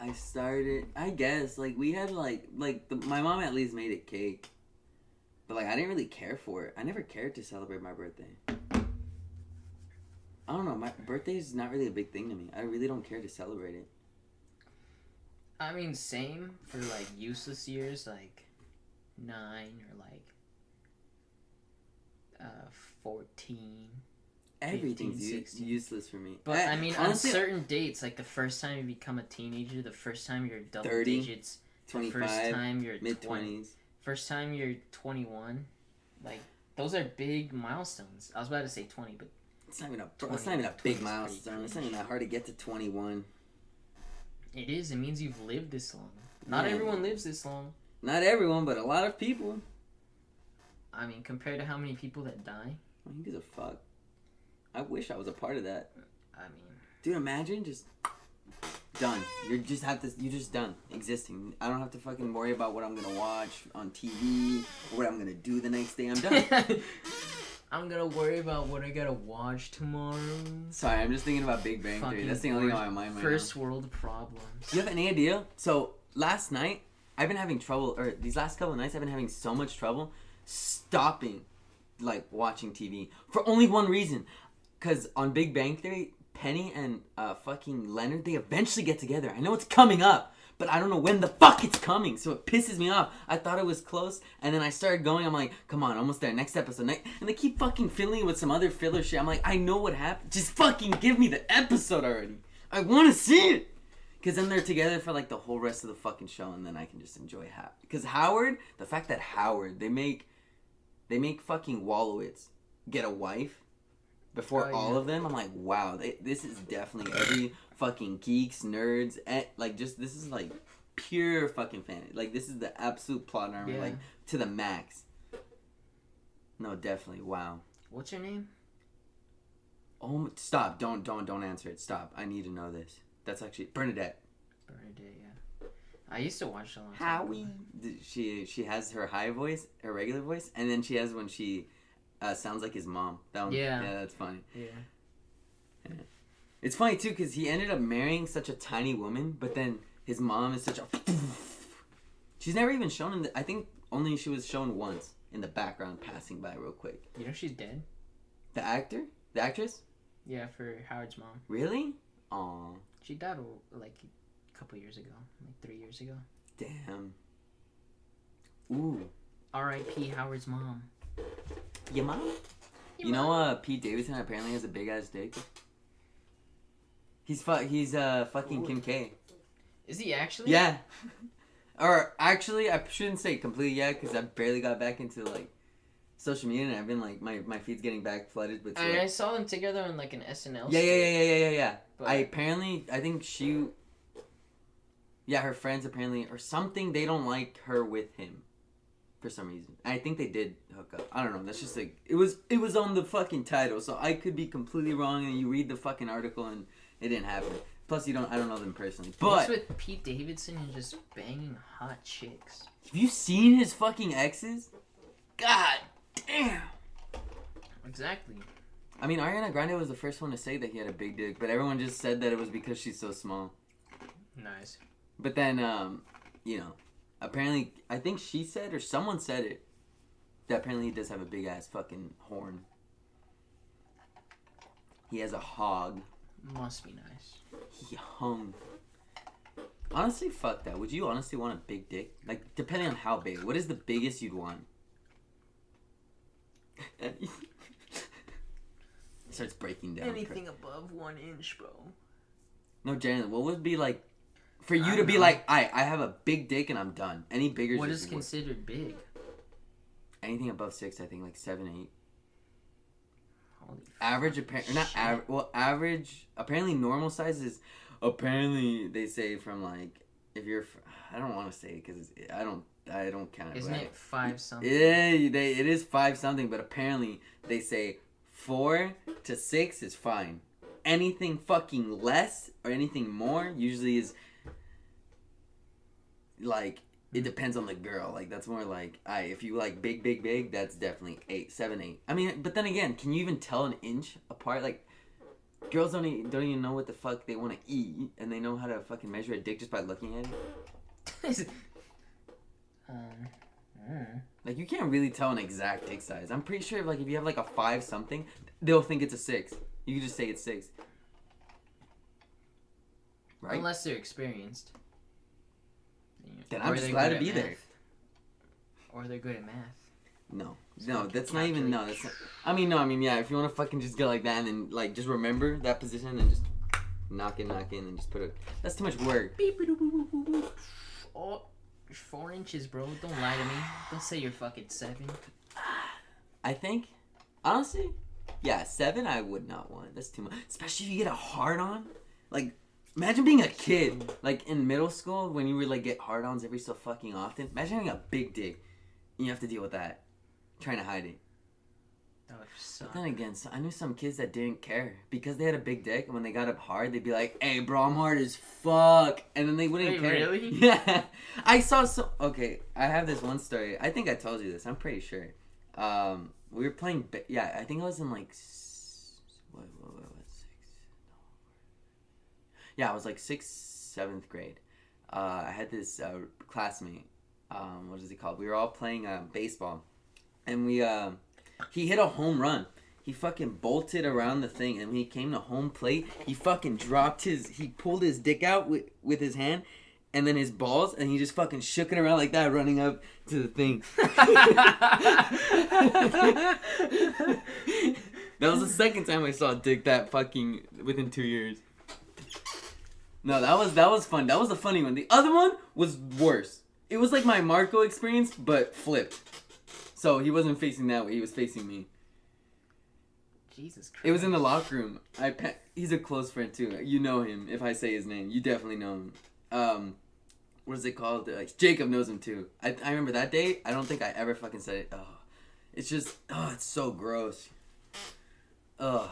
I started. I guess like we had like like the, my mom at least made a cake, but like I didn't really care for it. I never cared to celebrate my birthday. I don't know. My birthday is not really a big thing to me. I really don't care to celebrate it. I mean, same for like useless years, like nine or like uh, fourteen. Everything's 15, 16. useless for me. But I mean, honestly, on certain dates, like the first time you become a teenager, the first time you're double 30, digits, the twenty first time you're mid twenties, first time you're 21, like those are big milestones. I was about to say 20, but It's not even a. 20 it's not even a big milestone. It's not even that hard to get to twenty one. it is. It means you've lived this long. Not Yeah. everyone lives this long. Not everyone, but a lot of people. I mean, compared to how many people that die, Who gives a fuck? I wish I was a part of that. I mean, Dude, imagine just done. You just have to. You're just done existing. I don't have to fucking worry about what I'm gonna watch on TV or what I'm gonna do the next day. I'm done. I'm gonna worry about what I gotta watch tomorrow. Sorry, I'm just thinking about Big Bang Theory. That's the only thing on my mind right First world problems. you have any idea? So last night, I've been having trouble, or these last couple of nights, I've been having so much trouble stopping, like watching TV for only one reason. Cause on Big Bang Theory, Penny and uh, fucking Leonard, they eventually get together. I know it's coming up, but I don't know when the fuck it's coming, so it pisses me off. I thought it was close, and then I started going. I'm like, come on, almost there. Next episode, next, and they keep fucking filling it with some other filler shit. I'm like, I know what happened. Just fucking give me the episode already. I want to see it. Cause then they're together for like the whole rest of the fucking show, and then I can just enjoy Howard. Cause Howard, the fact that Howard, they make, they make fucking Wolowitz get a wife before Oh, all yeah. of them. I'm like, wow, they, this is definitely every fucking geeks, nerds, and like just this is like pure fucking fan. Like this is the absolute plot armor, Yeah. like to the max. No, definitely, wow. What's your name? Oh, stop! Don't, don't, don't answer it. Stop! I need to know this. That's actually Bernadette. Bernadette. Yeah. I used to watch a long time. Howie. She she has her high voice, her regular voice, and then she has when she uh, sounds like his mom. That one, Yeah. yeah, that's funny. Yeah. It's funny too because he ended up marrying such a tiny woman, but then his mom is such a. She's never even shown in the. I think only she was shown once in the background, passing by real quick. You know she's dead. The actor, the actress, Yeah, for Howard's mom. really? Aw, She died like a couple years ago, like three years ago. damn. Ooh, R.I.P. Howard's mom. Your mom? You know, uh, Pete Davidson apparently has a big ass dick. He's fu- he's uh fucking Ooh. Kim K. Is he actually? Yeah. Or actually, I shouldn't say completely yet because I barely got back into like social media and I've been like my my feed's getting back flooded with. I, mean, I saw them together on like an SNL. yeah, yeah, yeah, yeah, yeah, yeah, yeah. But- I apparently I think she. Yeah, her friends apparently or something they don't like her with him, for some reason. I think they did hook up. I don't know. That's just like it was. It was on the fucking title, so I could be completely wrong. And you read the fucking article and it didn't happen. Plus, you don't. I don't know them personally. What's But with Pete Davidson and just banging hot chicks? have you seen his fucking exes? God damn. Exactly. I mean, Ariana Grande was the first one to say that he had a big dick, but everyone just said that it was because she's so small. Nice. But then, um, you know, apparently, I think she said or someone said it that apparently he does have a big ass fucking horn. He has a hog. Must be nice. He hung. Honestly, fuck that. Would you honestly want a big dick? Like, depending on how big. What is the biggest you'd want? It starts breaking down. Anything above one inch, bro. No, Jalen, what would be like for you to be know. like, I I have a big dick and I'm done. Any bigger What is work. considered big? anything above six, I think like seven, eight. Holy Average apparently not average. Well, average apparently normal size is apparently they say from like if you're I don't want to say it because I don't I don't count it. Isn't but it five something? Yeah, they it is five something, but apparently they say four to six is fine. Anything fucking less or anything more usually is like it depends on the girl. Like that's more like I if you like big, big, big, that's definitely eight, seven, eight. I mean, but then again, can you even tell an inch apart? Like girls don't even, don't even know what the fuck they want to eat, and they know how to fucking measure a dick just by looking at it. um, mm. Like you can't really tell an exact dick size. I'm pretty sure like if you have like a five something, they'll think it's a six. You can just say it's six. Right? Unless they're experienced. Then I'm just glad to be at there. Or they're good at math. no, no, that's not even no. That's not, I mean no. I mean yeah. If you want to fucking just go like that and then like just remember that position and just knock it, knock it, and then just put it. That's too much work. Oh, four inches, bro. Don't lie to me. Don't say you're fucking seven. I think, honestly, yeah, seven I would not want. That's too much. Especially if you get a hard on. Like, imagine being a kid, like in middle school when you would like get hard ons every so fucking often. Imagine having a big dick and you have to deal with that. Trying to hide it. That would suck. But then again, so I knew some kids that didn't care because they had a big dick, and when they got up hard, they'd be like, "Hey, bro, I'm hard as fuck," and then they wouldn't Wait, care. really? Yeah, I saw so. Okay, I have this one story. I think I told you this. I'm pretty sure. Um, we were playing. ba- Yeah, I think I was in like. s- What, what, what, what six? Yeah, I was like sixth, seventh grade. Uh, I had this uh, classmate. Um, what is he called? We were all playing uh, baseball, and we. Uh, he hit a home run. He fucking bolted around the thing, and when he came to home plate, he fucking dropped his. He pulled his dick out with with his hand, and then his balls, and he just fucking shook it around like that, running up to the thing. that was the second time I saw Dick that fucking within two years. No, that was that was fun. That was a funny one. The other one was worse. It was like my Marco experience, but flipped. So he wasn't facing that way. He was facing me. Jesus Christ. It was in the locker room. I pa- he's a close friend too. You know him. If I say his name, you definitely know him. Um, what is it called? Uh, Jacob knows him too. I I remember that day. I don't think I ever fucking said it. Oh, it's just oh, it's so gross. Ugh.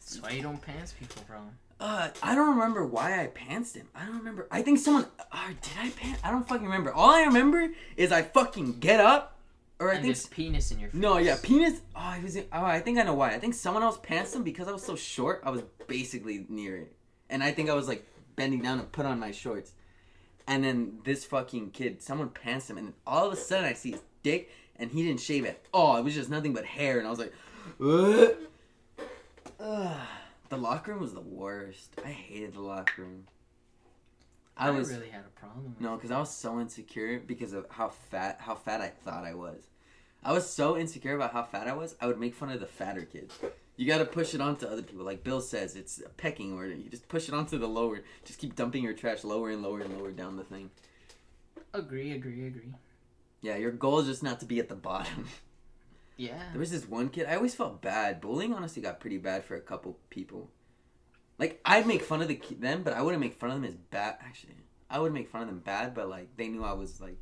That's why you don't pants people, bro. Uh, I don't remember why I pantsed him. I don't remember. I think someone. Uh, did I pants? I don't fucking remember. All I remember is I fucking get up, or I and think there's penis in your face. no, yeah, penis. Oh, he was. Oh, I think I know why. I think someone else pantsed him because I was so short. I was basically near it, and I think I was like bending down to put on my shorts. And then this fucking kid, someone pantsed him, and all of a sudden I see his dick, and he didn't shave at all. It was just nothing but hair, and I was like, "Ugh." The locker room was the worst. I hated the locker room. I, I was really had a problem. With no, because I was so insecure because of how fat how fat I thought I was. I was so insecure about how fat I was. I would make fun of the fatter kids. You got to push it onto other people. Like Bill says, it's a pecking order. You just push it onto the lower. Just keep dumping your trash lower and lower and lower down the thing. Agree, agree, agree. Yeah, your goal is just not to be at the bottom. Yeah. There was this one kid. I always felt bad. Bullying honestly got pretty bad for a couple people. Like I'd make fun of the them, but I wouldn't make fun of them as bad. Actually, I would make fun of them bad, but like they knew I was like,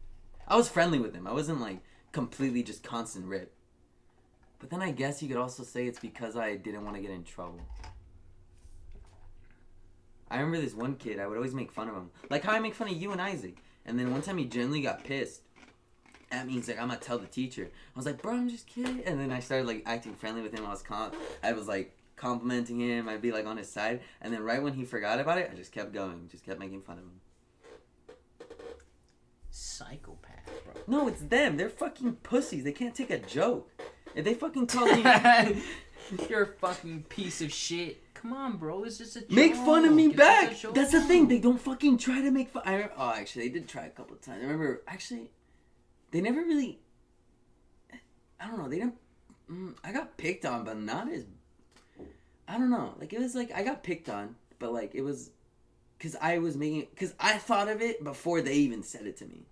I was friendly with them. I wasn't like completely just constant rip. But then I guess you could also say it's because I didn't want to get in trouble. I remember this one kid. I would always make fun of him, like how I make fun of you and Isaac. And then one time he genuinely got pissed at me. He's like, "I'm gonna tell the teacher." I was like, "Bro, I'm just kidding." And then I started like acting friendly with him. I was com- I was like complimenting him. I'd be like on his side. And then right when he forgot about it, I just kept going, just kept making fun of him. Psychopath, bro. No, it's them. They're fucking pussies. They can't take a joke. If they fucking call me, You're a fucking piece of shit. come on, bro. It's just a joke. Make fun of me back. That's the thing. They don't fucking try to make fun. I, oh, actually, they did try a couple of times. I remember. Actually, they never really. I don't know. They didn't. Mm, I got picked on, but not as. I don't know. Like it was like I got picked on, but like it was, because I was making. Because I thought of it before they even said it to me.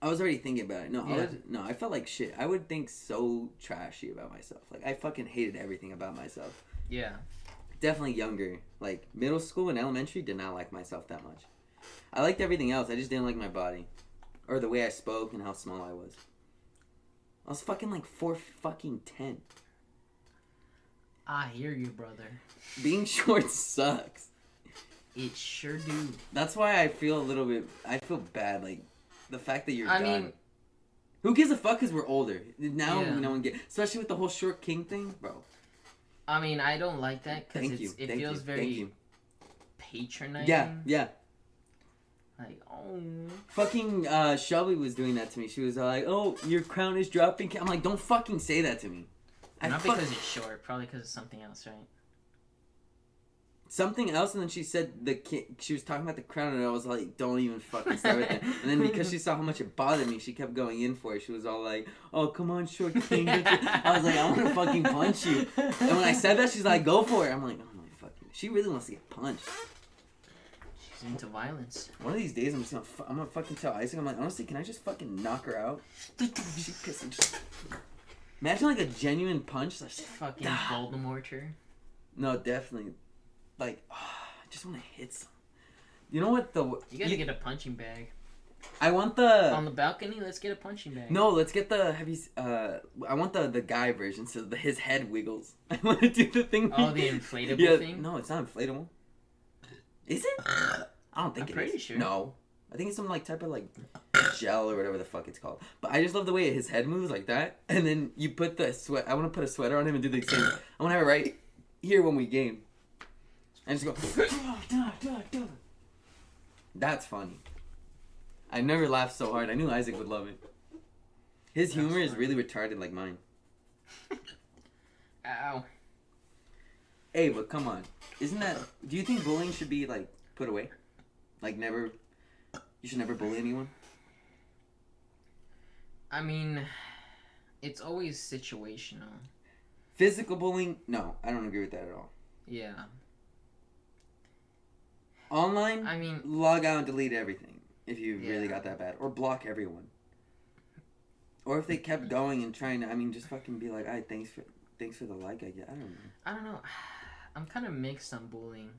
I was already thinking about it. No, I Yeah. was, no, I felt like shit. I would think so trashy about myself. Like I fucking hated everything about myself Yeah. definitely younger. Like middle school and elementary, did not like myself that much. I liked everything else. I just didn't like my body, or the way I spoke and how small I was. I was fucking like four fucking ten. I hear you, brother. Being short sucks. It sure do. That's why I feel a little bit. I feel bad. Like the fact that you're I done. mean, Who gives a fuck? Cause we're older now. Yeah. No one get. Especially with the whole short king thing, bro. I mean, I don't like that because Thank you. it Thank feels you. very Thank you. patronizing. Yeah, yeah. Like, oh. Fucking uh, Shelby was doing that to me. She was like, "Oh, your crown is dropping." I'm like, "Don't fucking say that to me." I Not fuck- because it's short, probably because of something else, right? something else, and then she said the ki- she was talking about the crown, and I was like, "Don't even fucking start with that." And then because she saw how much it bothered me, she kept going in for it. She was all like, "Oh, come on, short king." I was like, "I want to fucking punch you." And when I said that, she's like, "Go for it." I'm like, "Oh my fucking." She really wants to get punched. She's into violence. One of these days, I'm just gonna, fu- I'm gonna fucking tell Isaac. I'm like, honestly, can I just fucking knock her out? She pissing. Just... Imagine like a genuine punch. Like, Fucking Ah. Voldemort her. no, definitely. Like, I just want to hit some. You know what the? You gotta get a punching bag. I want the. On the balcony, let's get a punching bag. no, let's get the. Have you? Uh, I want the the guy version, so the, his head wiggles. I want to do the thing. Oh, the inflatable yeah, thing? No, it's not inflatable. Is it? I don't think I'm it is. pretty sure. No, I think it's some like type of like gel or whatever the fuck it's called. But I just love the way his head moves like that, and then you put the sweat. I want to put a sweater on him and do the same. I want to have it right here when we game. And just go. That's funny. I never laughed so hard. I knew Isaac would love it. His That's humor is really retarded like mine. Ow. Hey, but come on. Isn't that do you think bullying should be like put away? Like never you should never bully anyone? I mean, it's always situational. Physical bullying? No, I don't agree with that at all. Yeah. Online? I mean, log out and delete everything if you really got that bad. Or block everyone. Or if they kept going and trying to I mean just fucking be like, "Hey, thanks for thanks for the like I get." I don't know. I don't know. I'm kind of mixed on bullying.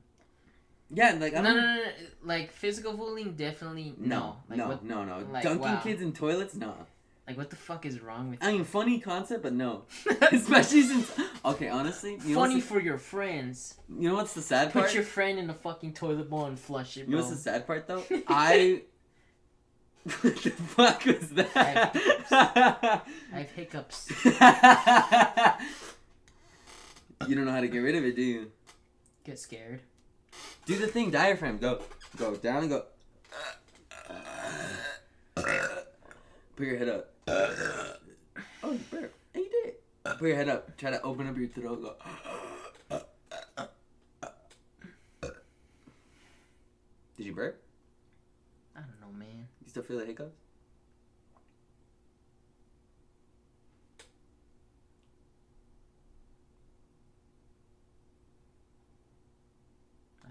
Yeah, like I No, don't no, no, no. Like physical bullying, definitely no. No, Like, no, what, no, no. like, Dunking wow. kids in toilets? No. like what the fuck is wrong with I you? mean, funny concept, but no. Especially since, okay, honestly, you Funny for your friends. you know what's the sad Put part? Put your friend in the fucking toilet bowl and flush it, You know bro. what's the sad part though? I. what the fuck was that? I have hiccups. you don't know how to get rid of it, do you? Get scared. Do the thing, diaphragm. Go, go down and go. Put your head up. Oh, you burped. Hey, you did it. Put your head up. Try to open up your throat. Go. Did you burp? I don't know, man. You still feel the hiccups?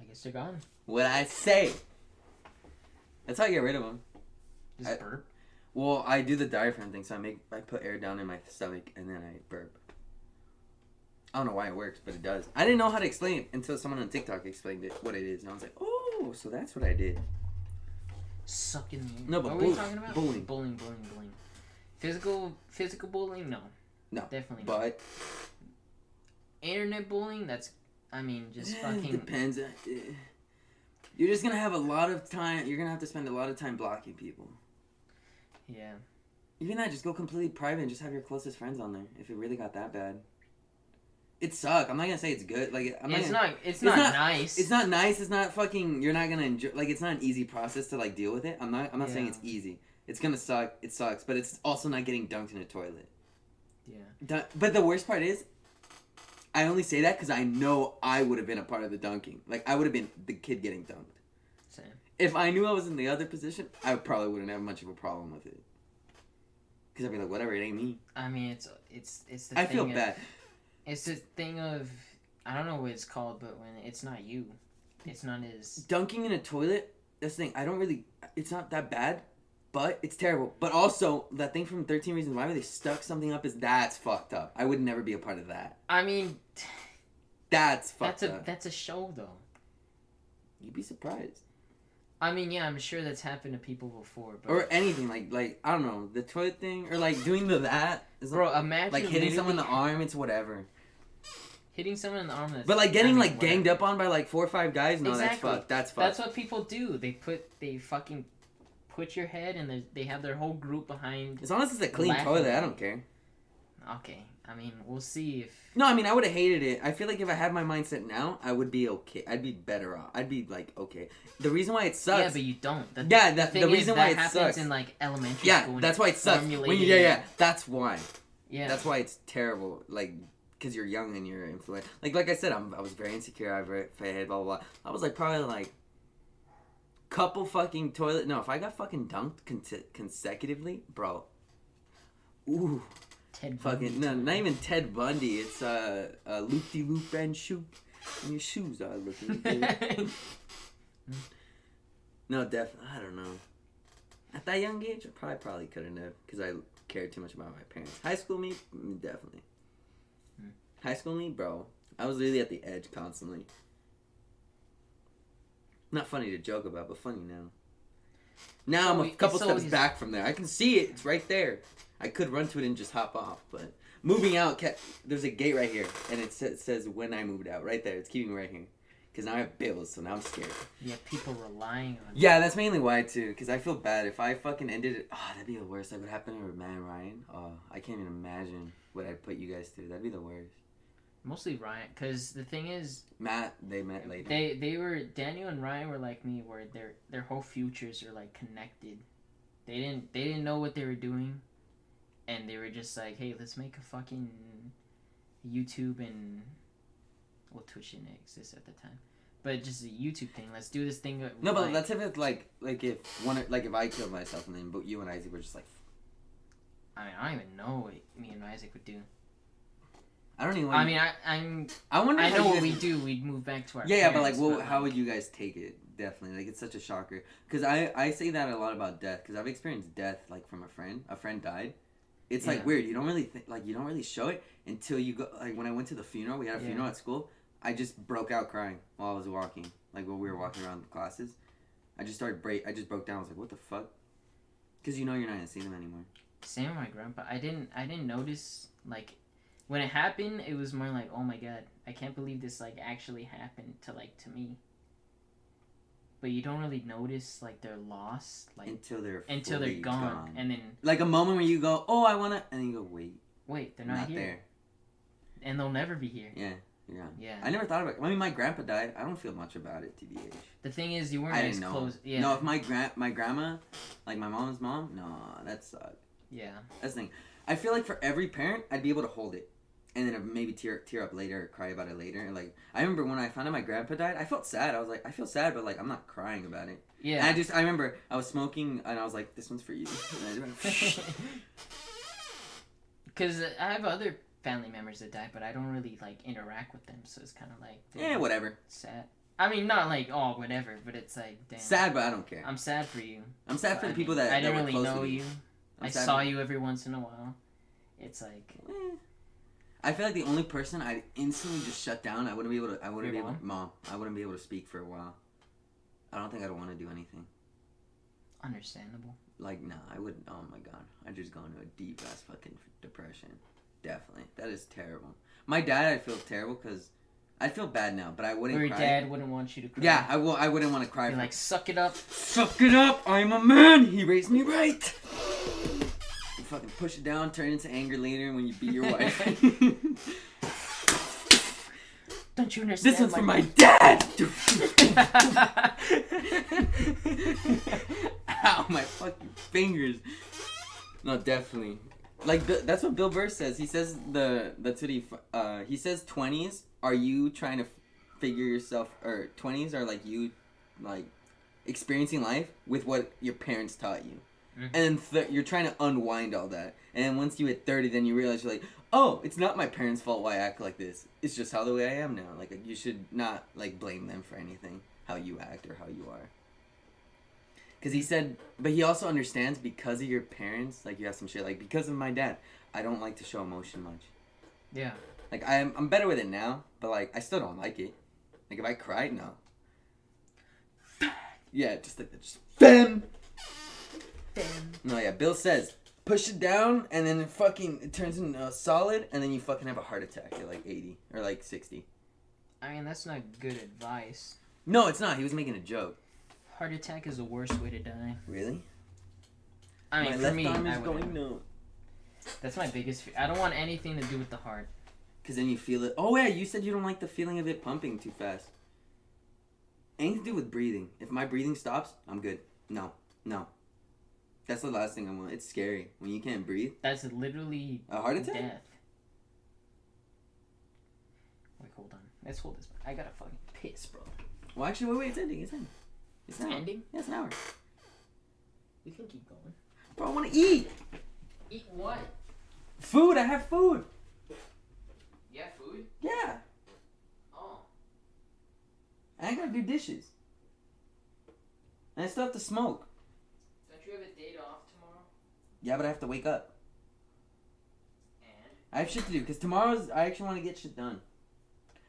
Guess they're gone. What I say? That's how I get rid of them. Just I- burp. Well, I do the diaphragm thing, so I make I put air down in my stomach and then I burp. I don't know why it works, but it does. I didn't know how to explain it until someone on TikTok explained it what it is, and I was like, oh, so that's what I did. Sucking. the. No, but what were we talking about? bullying. Bullying, bullying, bullying. Physical, physical bullying? No. No, Definitely not. But Internet bullying? That's, I mean, just fucking. depends. Uh. You're just gonna have a lot of time. You're gonna have to spend a lot of time blocking people. Yeah. Even that, just go completely private and just have your closest friends on there. If it really got that bad, it suck. I'm not gonna say it's good. Like I'm not. it's gonna- not. It's not, not- nice. It's not nice. It's not fucking. You're not gonna enjoy. Like it's not an easy process to like deal with it. I'm not. I'm not saying it's easy. It's gonna suck. It sucks, but it's also not getting dunked in a toilet. Yeah. Dun- but the worst part is, I only say that because I know I would have been a part of the dunking. Like I would have been the kid getting dunked. Same. If I knew I was in the other position, I probably wouldn't have much of a problem with it. Because I'd be like, whatever, it ain't me. I mean, it's it's it's the. I feel of- bad. It's the thing of I don't know what it's called, but when it's not you, it's not as Dunking in a toilet, that's the thing. I don't really. It's not that bad, but it's terrible. But also, that thing from 13 Reasons Why where they stuck something up is that's fucked up. I would never be a part of that. I mean, That's fucked that's a up. that's a show though. You'd be surprised. I mean, yeah, I'm sure that's happened to people before, but Or anything like like I don't know the toilet thing or like doing the that is bro, imagine like hitting someone in the arm. It's whatever. hitting someone in the arm. But like getting I mean, like whatever. ganged up on by like four or five guys. No, Exactly. that's fucked. That's fucked. That's what people do. They put they fucking put your head and they they have their whole group behind. As long as it's a clean Laughing. toilet, I don't care. Okay, I mean, we'll see if No, I mean I would have hated it. I feel like if I had my mindset now, I would be okay. I'd be better off. I'd be like okay. The reason why it sucks. yeah, but you don't. The, Yeah, the that- the reason why it happens sucks. in like elementary yeah, school. when that's why it sucks. When you, yeah, yeah, that's why. yeah. That's why it's terrible. Like, cause you're young and you're influenced. Like, like I said, I'm, I was very insecure. I very fat, blah blah blah. I was like probably like couple fucking toilet. No, if I got fucking dunked con- consecutively, bro. Ooh, Ted Bundy fucking no, not even Ted Bundy. It's uh, uh loop de loop and shoot. And your shoes are looking good. no, definitely. I don't know. At that young age, I probably probably couldn't have because I cared too much about my parents. High school me, mm, definitely. Hmm. High school me, bro. I was really at the edge constantly. Not funny to joke about, but funny now. Now I'm a couple so steps back from there. I can see it. It's right there. I could run to it and just hop off, but moving out, ca- there's a gate right here, and it sa- says when I moved out. Right there. It's keeping me right here. Because now I have bills, so now I'm scared. yeah, people relying on. Yeah, that's mainly why too. Because I feel bad if I fucking ended it. Oh, that'd be the worst. Like what happened to and Ryan. Oh, I can't even imagine what I'd put you guys through. That'd be the worst. Mostly Ryan, because the thing is, Matt, they met later. they they were Daniel and Ryan were like me, where their their whole futures are like connected. They didn't they didn't know what they were doing, and they were just like, hey, let's make a fucking YouTube and well, Twitch didn't exist at the time, but just a YouTube thing. Let's do this thing. no, but like- that's if it's like like if one like if I killed myself and then but you and Isaac were just like I mean, I don't even know what me and Isaac would do. I don't even. I mean, I I'm I wonder. I know what we do. We'd move back to our Yeah, yeah, but like, well, how would you guys take it? Definitely, like, it's such a shocker. Cause I I say that a lot about death. Cause I've experienced death like from a friend. A friend died. It's like Yeah. weird. You don't really think like you don't really show it until you go. Like when I went to the funeral, we had a Yeah. funeral at school. I just broke out crying while I was walking. Like when we were walking around the classes, I just started break. I just broke down. I was like, what the fuck? Cause you know you're not gonna see them anymore. Same with my grandpa. I didn't I didn't notice like when it happened. It was more like, oh my god, I can't believe this like actually happened to like to me. But you don't really notice like they're lost like until they're until they're fully gone, and then like a moment where you go, oh, I wanna, and then you go, wait, wait, they're not, not, here, there. and they'll never be here. Yeah, yeah. Yeah. I never thought about. it. I mean, my grandpa died. I don't feel much about it, tbh. The thing is, you weren't I as didn't know. close. Yeah. No, if my grand my grandma, like my mom's mom, no, that sucked. yeah. That's the thing. I feel like for every parent, I'd be able to hold it, and then maybe tear tear up later cry about it later. And like I remember when I found out my grandpa died, I felt sad. I was like, I feel sad, but like I'm not crying about it. And Yeah. I just I remember I was smoking and I was like, this one's for you. And I Because I have other family members that died, but I don't really like interact with them, so it's kind of like yeah, whatever. sad. I mean, not like oh whatever, but it's like damn. Sad, but I don't care. I'm sad for you. I'm sad for I the people mean, that I didn't were really know you. I'm I saw for- you every once in a while. It's like Eh. I feel like the only person I'd instantly just shut down. I wouldn't be able to. I wouldn't Your be able. Mom, I wouldn't be able to speak for a while. I don't think I'd want to do anything. understandable. Like, nah, I wouldn't. Oh my god, I'd just go into a deep ass fucking depression. Definitely, that is terrible. My dad, I feel terrible because I feel bad now, but I wouldn't Or your cry. dad wouldn't want you to cry. Yeah, I will. I wouldn't want to cry. Like suck it up. Suck it up! I'm a man! He raised me right! You fucking push it down, turn into anger later when you beat your wife. Don't you understand? this one's for my dad! Ow, my fucking fingers. No, definitely. like Bi- that's what Bill Burr says. He says the that's what he uh he says twenties are you trying to figure yourself or twenties are like you like experiencing life with what your parents taught you, Mhm. and th- you're trying to unwind all that. And once you hit thirty, then you realize you're like, oh, it's not my parents' fault why I act like this. It's just how the way I am now. Like you should not like blame them for anything how you act or how you are. Because he said, but he also understands because of your parents, like you have some shit, like because of my dad, I don't like to show emotion much. Yeah. Like I'm, I'm better with it now, but like I still don't like it. Like if I cried, no. Yeah, just like that, just bam. No, yeah. Bill says push it down, and then it fucking it turns into a uh, solid, and then you fucking have a heart attack at like eighty or like sixty. I mean, that's not good advice. No, it's not. He was making a joke. Heart attack is the worst way to die. Really? I mean, my for left me, arm I is would- going numb. that's my biggest fear. I don't want anything to do with the heart. Cause then you feel it. Oh yeah, you said you don't like the feeling of it pumping too fast. Anything to do with breathing. If my breathing stops, I'm good. No, no. That's the last thing I want. It's scary when you can't breathe. That's literally A heart attack. death. Wait, hold on. Let's hold this. I gotta fucking piss, bro. Well, actually, wait, wait. It's ending. It's ending. It's an. Ending? Yeah, it's an hour. We can keep going. Bro, I want to eat Eat what? food. I have food. Yeah, food. Yeah, Oh. I gotta do dishes. And I still have to smoke. Don't you have a date off tomorrow? Yeah, but I have to wake up. And I have shit to do because tomorrow's. I actually want to get shit done.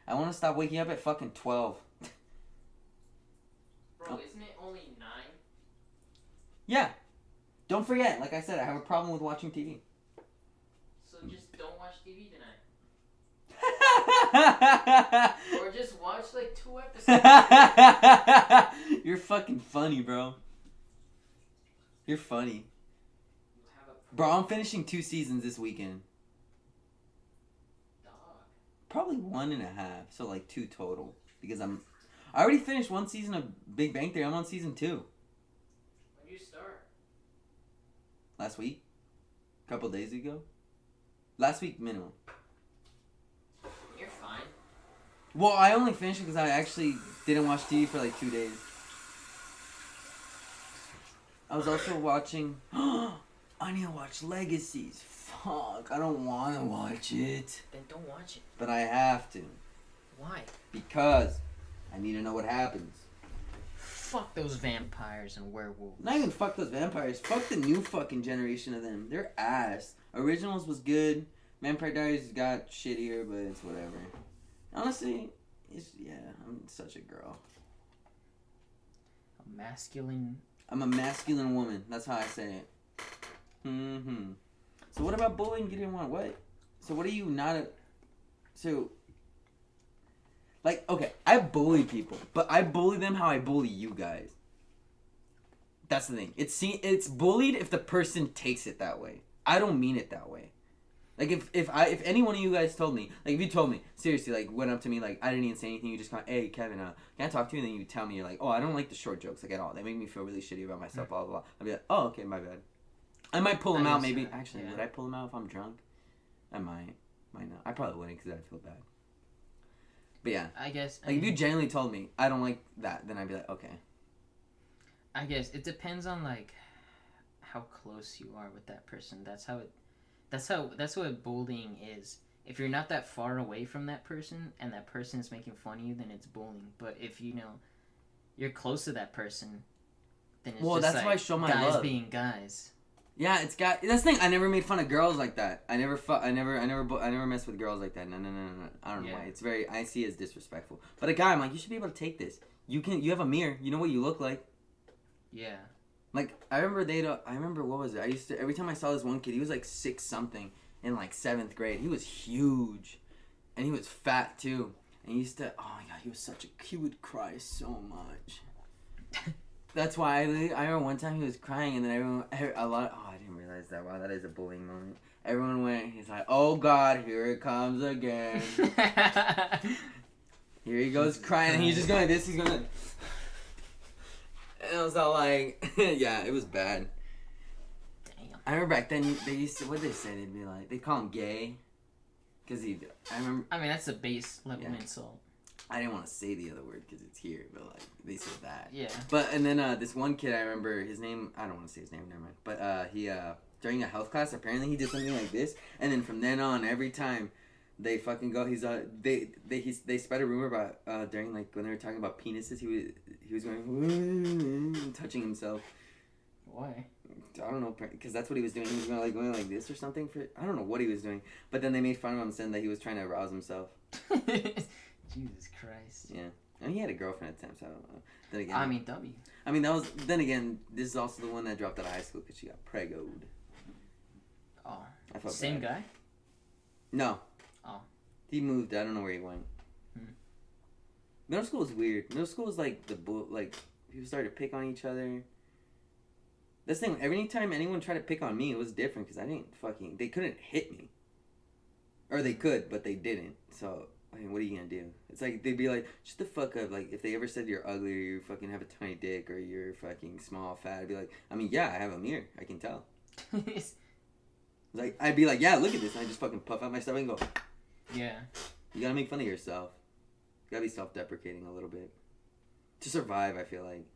I want to stop waking up at fucking twelve. bro, Oh. isn't it only nine? Yeah. Don't forget, like I said, I have a problem with watching TV. So just don't watch TV tonight, or just watch like two episodes. You're fucking funny, bro. You're funny. Bro, I'm finishing two seasons this weekend. dog. Probably one and a half, so like two total. Because I'm. I already finished one season of Big Bang Theory. I'm on season two. When do you start? Last week? A couple days ago? Last week, minimum. You're fine. Well, I only finished it because I actually didn't watch TV for like two days. I was also watching. I need to watch Legacies. Fuck, I don't want to watch it. Then don't watch it. But I have to. Why? Because I need to know what happens. Fuck those vampires and werewolves. Not even fuck those vampires. Fuck the new fucking generation of them. They're ass. Originals was good. Vampire Diaries got shittier, but it's whatever. Honestly, it's yeah. I'm such a girl. A masculine. I'm a masculine woman. That's how I say it. Hmm So what about bullying? You didn't want what? So what are you not a? So. Like okay, I bully people, but I bully them how I bully you guys. That's the thing. It's see, it's bullied if the person takes it that way. I don't mean it that way. Like if if I if any one of you guys told me, like if you told me seriously, like went up to me, like I didn't even say anything, you just go, hey Kevin, uh, can I talk to you? And then you tell me you're like, oh, I don't like the short jokes like at all. They make me feel really shitty about myself. Blah blah. blah. I'd be like, oh okay, my bad. I might pull them I out maybe. Actually, yeah. would I pull them out if I'm drunk? I might, might not. I probably wouldn't because I'd feel bad. But yeah, I guess. like if you genuinely told me I don't like that, then I'd be like, okay. I guess it depends on like how close you are with that person. That's how it. That's how. That's what bullying is. If you're not that far away from that person and that person is making fun of you, then it's bullying. But if you know you're close to that person, then it's Well, just that's like why I show my guys love. being guys. Yeah, it's got that's the thing. I never made fun of girls like that. I never fu- I never I never I never mess with girls like that. No no no no. no. I don't know why. It's very I see it as disrespectful. But a guy, I'm like, you should be able to take this. You can. You have a mirror. You know what you look like. Yeah. Like I remember they. I remember what was it? I used to every time I saw this one kid. He was like six something in like seventh grade. He was huge, and he was fat too. And he used to. Oh my god, he was such a. He would cry so much. That's why I, I remember one time he was crying, and then everyone a lot. Oh, I that. Wow, that is a bullying moment. Everyone went. He's like, "Oh God, here it comes again." Here he goes crying, and he's just going like this. He's going. Like, and I was all like, "Yeah, it was bad." Damn. I remember back then they used to what they say they'd be like they call him gay, cause he. I remember I mean, that's a base level Yeah. insult. I didn't want to say the other word because it's here, but like they said that. Yeah. But and then uh, this one kid I remember his name I don't want to say his name never mind. But uh, he uh, during a health class apparently he did something like this, and then from then on every time they fucking go he's uh they they he's, they spread a rumor about uh during like when they were talking about penises he was he was going touching himself. Why? I don't know because that's what he was doing. He was going like going like this or something for I don't know what he was doing. But then they made fun of him saying that he was trying to arouse himself. Jesus Christ. Yeah. And he had a girlfriend at the time, so I don't know. Then again, I mean, W. I mean, that was then again. This is also the one that dropped out of high school because she got pregoed. Oh. I felt Same bad. guy? No. Oh. He moved. I don't know where he went. Hmm. Middle school was weird. Middle school was like the bull. Like people started to pick on each other. This thing. Every time anyone tried to pick on me, it was different because I didn't fucking. They couldn't hit me. Or they could, but they didn't. So I mean, what are you gonna do? It's like they'd be like, "Shut the fuck up!" Like if they ever said you're ugly or you fucking have a tiny dick or you're fucking small, fat, I'd be like, "I mean, yeah, I have a mirror. I can tell." Like I'd be like, "Yeah, look at this," and I just fucking puff out my stomach and go, yeah. You gotta make fun of yourself. You gotta be self-deprecating a little bit to survive. I feel like.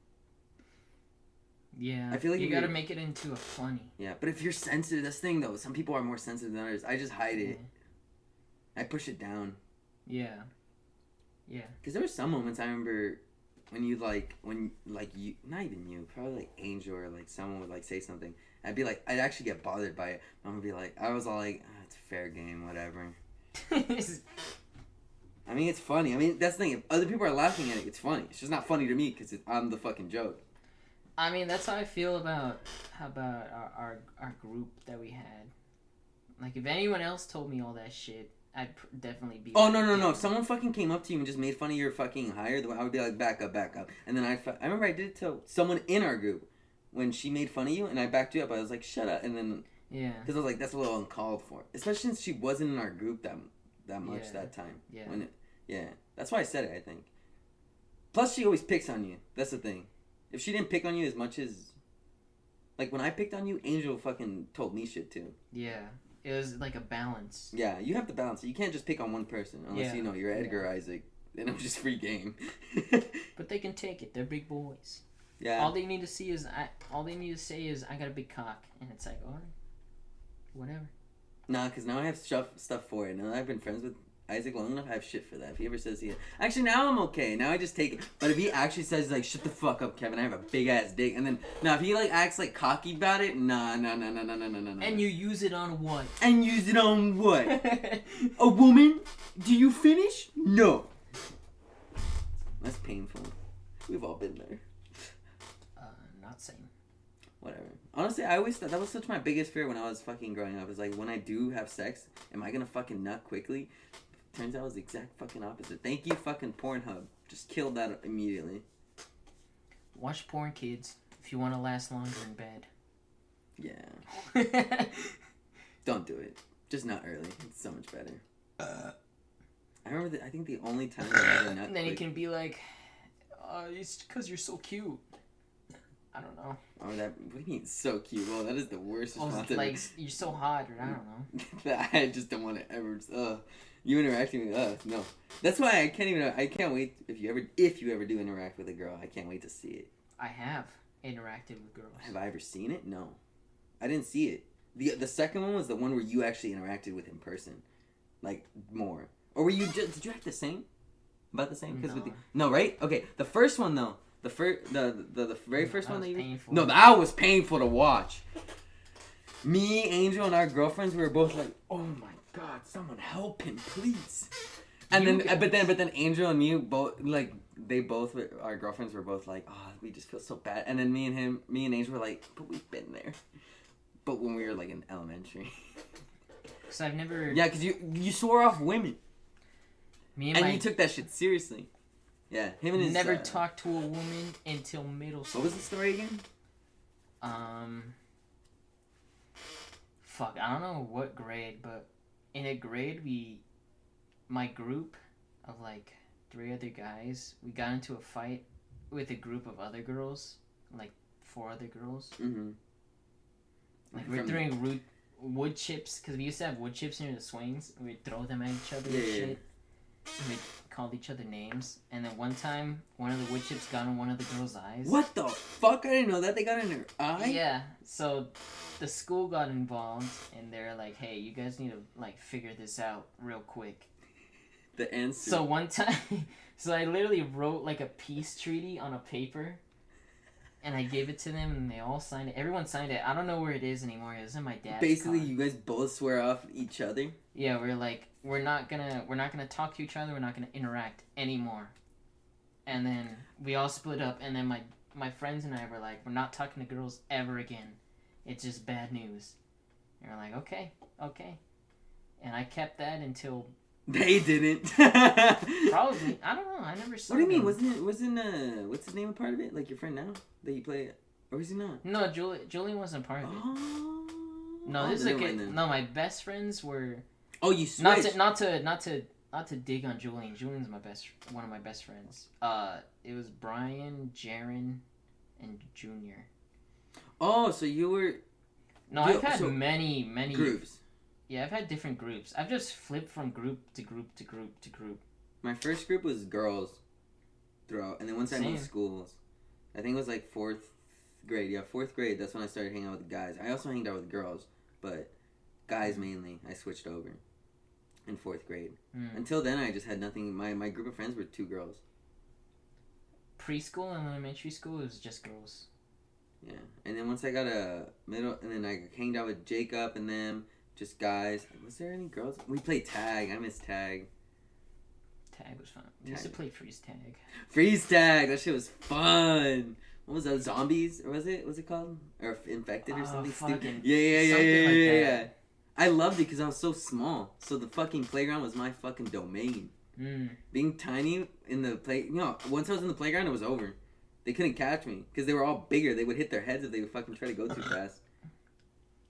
Yeah. I feel like you gotta make it into a funny. Yeah, but if you're sensitive, this thing though, some people are more sensitive than others. I just hide it. Yeah. I push it down. Yeah. Yeah. Cause there were some moments I remember when you like when like you not even you probably like Angel or like someone would like say something. I'd be like I'd actually get bothered by it. I'm gonna be like I was all like ah, it's fair game whatever. I mean it's funny. I mean that's the thing. If other people are laughing at it, it's funny. It's just not funny to me because I'm the fucking joke. I mean, that's how I feel about how about our, our our group that we had. Like, if anyone else told me all that shit, I'd pr- definitely be. Oh no no no! If someone fucking came up to you and just made fun of your fucking hire, I would be like, back up, back up. And then I, I remember I did it to someone in our group when she made fun of you, and I backed you up. I was like, shut up. And then Yeah. because I was like, that's a little uncalled for, especially since she wasn't in our group that that much Yeah. that time. Yeah. When it, yeah, that's why I said it. I think. Plus, she always picks on you. That's the thing. If she didn't pick on you as much as, like when I picked on you, Angel fucking told me shit too. Yeah. It was like a balance. Yeah, you have to balance it. You can't just pick on one person unless Yeah. you know you're Edgar Isaac. Then it was just free game. But they can take it. They're big boys. Yeah. All they need to see is I. All they need to say is I got a big cock, and it's like, all right, whatever. Nah, because now I have stuff stuff for it. Now I've been friends with Isaac long enough, I have shit for that. If he ever says he actually now I'm okay. Now I just take it. But if he actually says like shut the fuck up, Kevin, I have a big ass dick, and then now if he like acts like cocky about it, nah, nah, nah, nah, nah, nah, nah, nah. nah. And you use it on what? and use it on what? A woman? Do you finish? No. That's painful. We've all been there. Whatever. Honestly, I always thought that was such my biggest fear when I was fucking growing up. Is like when I do have sex, am I gonna fucking nut quickly? Turns out it was the exact fucking opposite. Thank you, fucking Pornhub. Just killed that immediately. Watch porn, kids, if you want to last longer in bed. Yeah. Don't do it. Just not early. It's so much better. Uh, I remember. that I think the only time I ever nut and then he quick- can be like, uh, it's because you're so cute. I don't know. Oh, that. What do you mean? So cute. Well, that is the worst Or response. like, you're so hot, or I don't know. I just don't want to ever. Uh, you interacting with us? No. That's why I can't even. I can't wait if you ever if you ever do interact with a girl. I can't wait to see it. I have interacted with girls. Have I ever seen it? No, I didn't see it. the The second one was the one where you actually interacted with in person, like more. Or were you just did you act the same? About the same? Because with the, No. no, right? Okay, the first one though. The first, the, the the very first that one that you painful. no, that was painful to watch. Me, Angel, and our girlfriends, we were both like, "Oh my god, someone help him, please!" And You- then, uh, but then, but then, Angel and me both like they both were, our girlfriends were both like, "Oh, we just feel so bad." And then me and him, me and Angel were like, "But we've been there." But when we were like in elementary, Because I've never. yeah, because you you swore off women Me and, and my you took that shit seriously. Yeah, him and his never uh, talked to a woman until middle school. What was the story again? Um. Fuck, I don't know what grade, but in a grade we, my group of like three other guys, we got into a fight with a group of other girls, like four other girls, Mm-hmm. Like we're From- throwing root wood chips because we used to have wood chips near the swings. We'd throw them at each other Yeah, and yeah, shit. Called each other names. And then one time, one of the wood chips got in one of the girls' eyes. What the fuck? I didn't know that they got in her eye. Yeah. So the school got involved, and they're like, "Hey, you guys need to like figure this out real quick." The answer. So one time, so I literally wrote like a peace treaty on a paper, and I gave it to them, and they all signed it. Everyone signed it. I don't know where it is anymore. It was in my dad's. basically, car. you guys both swear off each other. Yeah, we're like, we're not gonna, we're not gonna talk to each other. We're not gonna interact anymore. And then we all split up, and then my my friends and I were like, we're not talking to girls ever again. It's just bad news. And we're like, okay, okay. And I kept that until They didn't. probably I don't know. I never saw. What do you mean? them. Wasn't it? Wasn't uh? What's his name a part of it? Like your friend now that you play, or is he not? No, Julie, Julian wasn't part of it. Oh. No, this is like then. no. My best friends were Oh, you not to not to not to not to dig on Julian. Julian's my best one of my best friends. Uh, it was Brian, Jaron, and Junior. Oh, so you were No, Yo, I've had so- many many groups. Yeah, I've had different groups. I've just flipped from group to group to group to group. My first group was girls throughout, and then once I moved schools, I think it was like fourth grade. Yeah, fourth grade. That's when I started hanging out with guys. I also hanged out with girls, but guys mainly. I switched over in fourth grade. Hmm. Until then, I just had nothing. My my group of friends were two girls. Preschool and elementary school it was just girls. Yeah, and then once I got a middle, and then I hanged out with Jacob and them, just guys. Was there any girls? We played tag. I miss tag. Tag was fun. We used to play freeze tag. Freeze tag. That shit was fun. What was that? Zombies or was it? Was it called or infected or Oh, something stupid? Yeah, yeah, yeah, something yeah, like yeah, that. yeah. I loved it because I was so small. So the fucking playground was my fucking domain. Mm. Being tiny in the play, you know, once I was in the playground, it was over. They couldn't catch me because they were all bigger. They would hit their heads if they would fucking try to go too fast.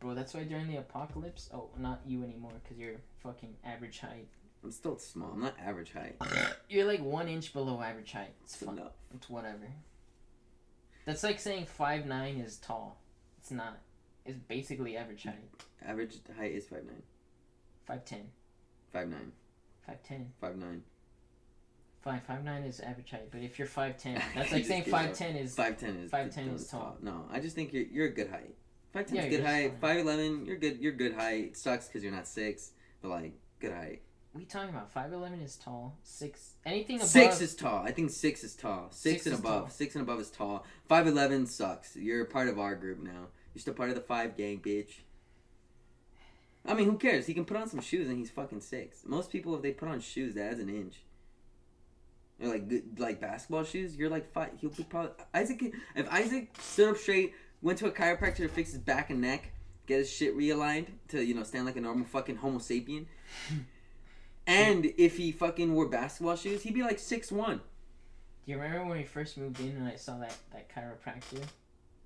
Bro, that's why during the apocalypse. Oh, not you anymore, because you're fucking average height. I'm still small. I'm not average height. You're like one inch below average height. It's fun. enough. It's whatever. That's like saying five nine is tall. It's not. It's basically average height. Average height is five nine. Five ten. Five nine. Five ten. Five nine. Five five nine is average height. But if you're five ten, that's like saying five ten is. Five ten is 5'10" is is tall. No, I just think you're you're a good height. Five ten Yeah, is good height. fine. Five eleven, you're good. You're good height. It sucks because you're not six, but like good height. We talking about? Five eleven is tall. Six. Anything above. Six is tall. I think six is tall. Six, Six and above. tall. Six and above is tall. Five eleven sucks. You're part of our group now. You're still part of the five gang, bitch. I mean, who cares? He can put on some shoes and he's fucking six. Most people, if they put on shoes, that adds an inch. Or like good, like basketball shoes, you're like five. He'll be probably Isaac. If Isaac stood up straight, went to a chiropractor to fix his back and neck, get his shit realigned to you know stand like a normal fucking Homo sapien. And if he fucking wore basketball shoes, he'd be like six one. Do you remember when we first moved in and I saw that that chiropractor?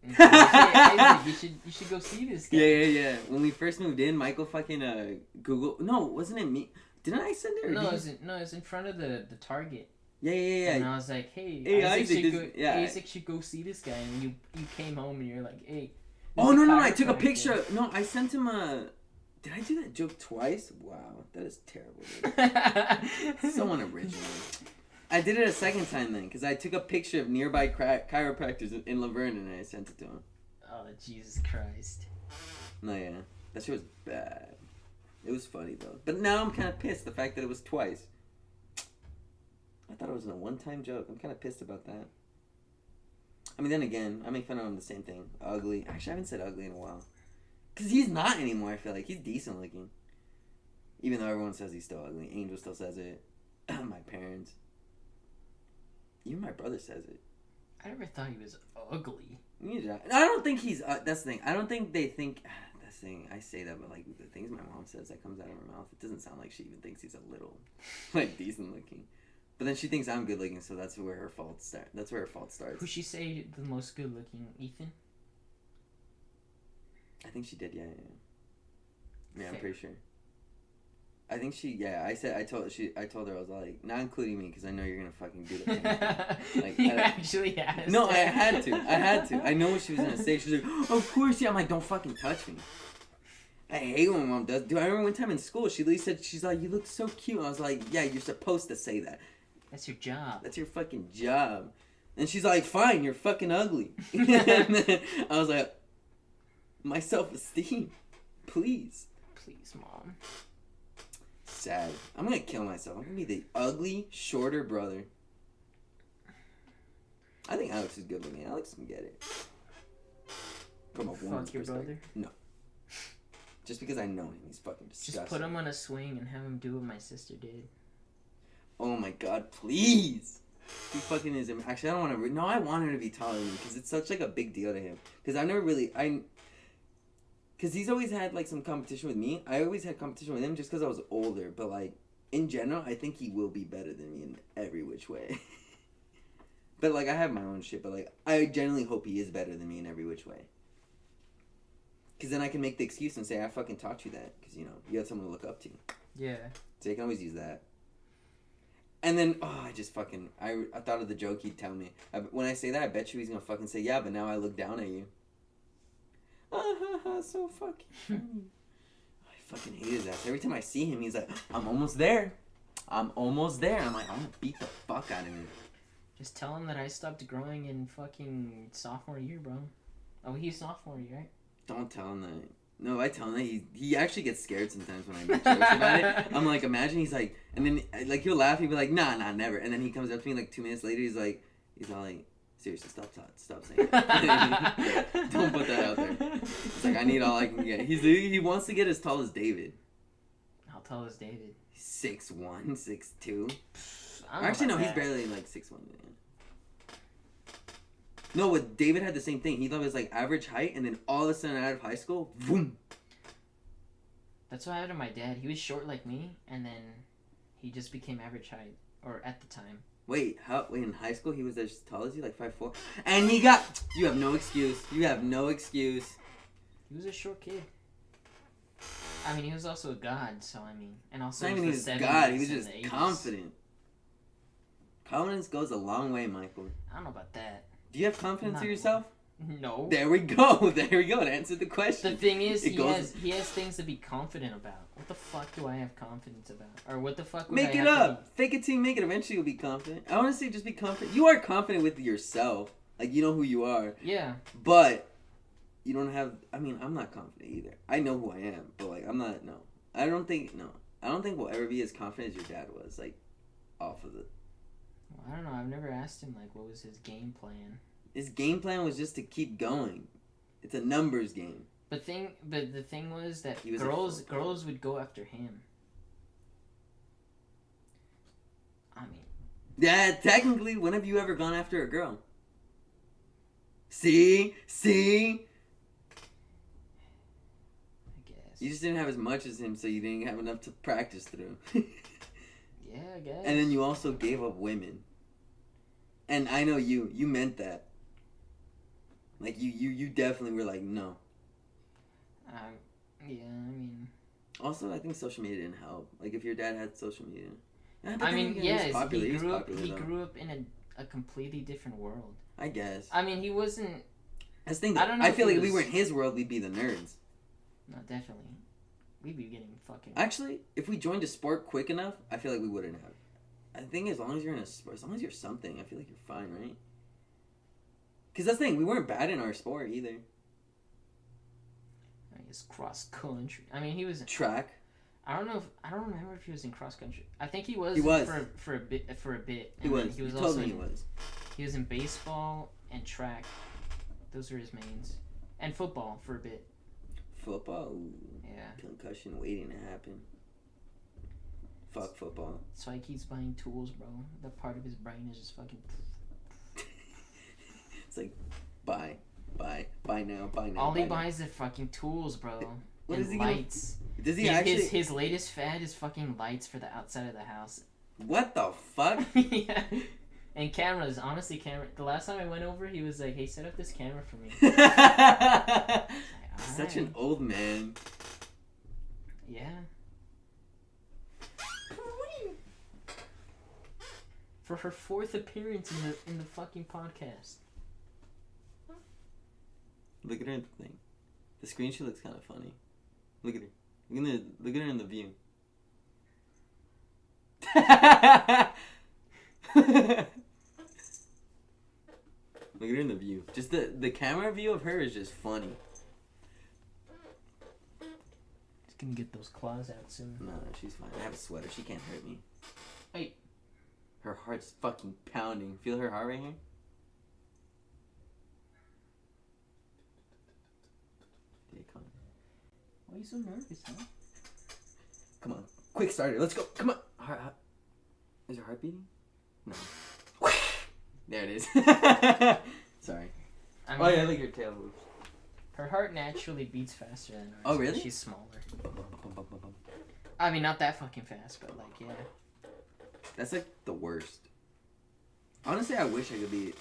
And he was like, "Hey, Isaac, you should you should go see this guy. Yeah, yeah, yeah. When we first moved in, Michael fucking uh Google. No, wasn't it me? Didn't I send it? No, did it was in, no, it was in front of the the Target. Yeah, yeah, yeah. And. I was like, hey, Hey, Isaac, Isaac, should this- go, yeah. Isaac should go see this guy. And you you came home and you're like, hey. Oh no, no, no! I took a chiropractor." picture. No, I sent him a. Did I do that joke twice? Wow, that is terrible. So unoriginal. I did it a second time then, because I took a picture of nearby chiropractors in, in Laverne and I sent it to him. oh Jesus Christ! No, yeah, that shit was bad. It was funny though, but now I'm kind of pissed the fact that it was twice. I thought it was a one-time joke. I'm kind of pissed about that. I mean, then again, I make fun of him the same thing. Ugly. Actually, I haven't said ugly in a while. Cause he's not anymore. I feel like he's decent looking. Even though everyone says he's still ugly, Angel still says it. my parents. Even my brother says it. I never thought he was ugly. I don't think he's. Uh, that's the thing. I don't think they think. That's the thing. I say that, but like the things my mom says that comes out of her mouth, it doesn't sound like she even thinks he's a little, like decent looking. But then she thinks I'm good looking, so that's where her fault start. That's where her fault starts. Who she say the most good looking? Ethan. I think she did. Yeah, yeah. Yeah, Yeah, I'm pretty sure. I think she. Yeah, I said. I told she. I told her I was like, not including me, because I know you're gonna fucking do that. Like, you I- actually asked. no, I had to. I had to. I know what she was gonna say. She was like, "Of course, yeah." I'm like, "Don't fucking touch me." I hate when mom does. Do I remember one time in school, she literally said, "She's like, you look so cute." I was like, "Yeah, you're supposed to say that. That's your job. That's your fucking job." And she's like, "Fine, you're fucking ugly." I was like, "My self esteem, please." Please, mom. Sad. I'm gonna kill myself. I'm gonna be the ugly, shorter brother. I think Alex is good looking. Alex can get it. From a woman's Fuck your perspective. brother. No. Just because I know him, he's fucking disgusting. Just put him on a swing and have him do what my sister did. Oh my god, please! He fucking is. Actually, I don't want to. Re- no, I want him to be taller than me because it's such like a big deal to him. Because I've never really I. Because he's always had like some competition with me. I always had competition with him just because I was older. But like in general, I think he will be better than me in every which way. but like I have my own shit. But like I generally hope he is better than me in every which way. Because then I can make the excuse and say I fucking taught you that because you know you had someone to look up to. Yeah. So you can always use that. And then, oh, I just fucking, I, I thought of the joke he'd tell me. I, when I say that, I bet you he's gonna fucking say, yeah, but now I look down at you. So fucking funny. I fucking hate his ass. Every time I see him, he's like, I'm almost there. I'm almost there. I'm like, I'm gonna beat the fuck out of him. Just tell him that I stopped growing in fucking sophomore year, bro. Oh, he's sophomore year, right? Don't tell him that. No, I tell him that he he actually gets scared sometimes when I make jokes about it. I'm like, imagine he's like, and then like he'll laugh. He'll be like, nah, nah, never. And then he comes up to me like two minutes later. He's like, he's all like, seriously, stop, stop, stop saying. That. Don't put that out there. It's like I need all I can get. He's he wants to get as tall as David. I'll tell us David. Six one, six two. Actually, no, about he's barely like six one. No, but David had the same thing. He thought it was like average height, and then all of a sudden out of high school, boom. That's what happened to my dad. He was short like me, and then he just became average height, or at the time. Wait, how? Wait, in high school he was as tall as you, like five four, and he got. You have no excuse. You have no excuse. He was a short kid. I mean, he was also a god, so I mean, and also not it even was God. He was just confident. Confidence goes a long way, Michael. I don't know about that. Do you have confidence in yourself? No. There we go. There we go. It answered the question. The thing is, It he goes- has he has things to be confident about. What the fuck do I have confidence about? Or what the fuck would Make I it up. Fake it till you make it. Eventually, you'll be confident. I want to say just be confident. You are confident with yourself. Like you know who you are. Yeah. But you don't have. I mean, I'm not confident either. I know who I am, but like I'm not. No, I don't think. No, I don't think we'll ever be as confident as your dad was. Like off of the. Well, I don't know. I've never asked him like what was his game plan. His game plan was just to keep going. It's a numbers game. But thing, but the thing was that He was girls girls would go after him. I mean, Yeah, technically, when have you ever gone after a girl? See, see. I guess. You just didn't have as much as him, so you didn't have enough to practice through. yeah, I guess. and then you also gave up women. And I know you. You meant that. Like you, you, you definitely were like no. Um, yeah, I mean, Also, I think social media didn't help. Like if your dad had social media. Yeah, I mean, again, yeah, he was popular. he was grew up. He though. grew up in a, a completely different world. I guess. I mean, he wasn't. That's the thing. I I, don't know I feel like if we were in his world, we'd be the nerds. No, definitely. We'd be getting fucking. Actually, if we joined a sport quick enough, I feel like we wouldn't have. I think as long as you're in a sport, as long as you're something, I feel like you're fine, right? Because that's the thing, we weren't bad in our sport either. I guess cross country. I mean, he was. In track. I don't know if I don't remember if he was in cross country. I think he was. He was. for for a bit. For a bit. He was. He was you also. told me he in, was. He was in baseball and track. Those are his mains, and football for a bit. Football. Yeah. concussion waiting to happen. Fuck football. Why he keeps buying tools, bro. That part of his brain is just fucking like, buy, buy, buy now, buy now. All he now. buys is fucking tools, bro. What and he lights. Gonna... Does he his, actually? His, his latest fad is fucking lights for the outside of the house. What the fuck? yeah. And cameras, honestly, camera. The last time I went over, he was like, "Hey, set up this camera for me." like, right. Such an old man. Yeah. For her fourth appearance in the in the fucking podcast. Look at her in the thing. The screen she looks kind of funny. Look at her. Look at, the, look at her in the view. look at her in the view. Just the, the camera view of her is just funny. Just gonna get those claws out soon. No, no, she's fine. I have a sweater. She can't hurt me. Hey. Her heart's fucking pounding. Feel her heart right here? Yeah, come on. Why are you so nervous, huh? Come on. Quick starter. Let's go. Come on. Heart, heart. Is her heart beating? No. There it is. Sorry. I mean, Oh yeah, look at your tail moves. her heart naturally beats faster than ours. Oh, really? She's smaller. I mean, not that fucking fast, but like, yeah. That's like the worst. Honestly, I wish I could be.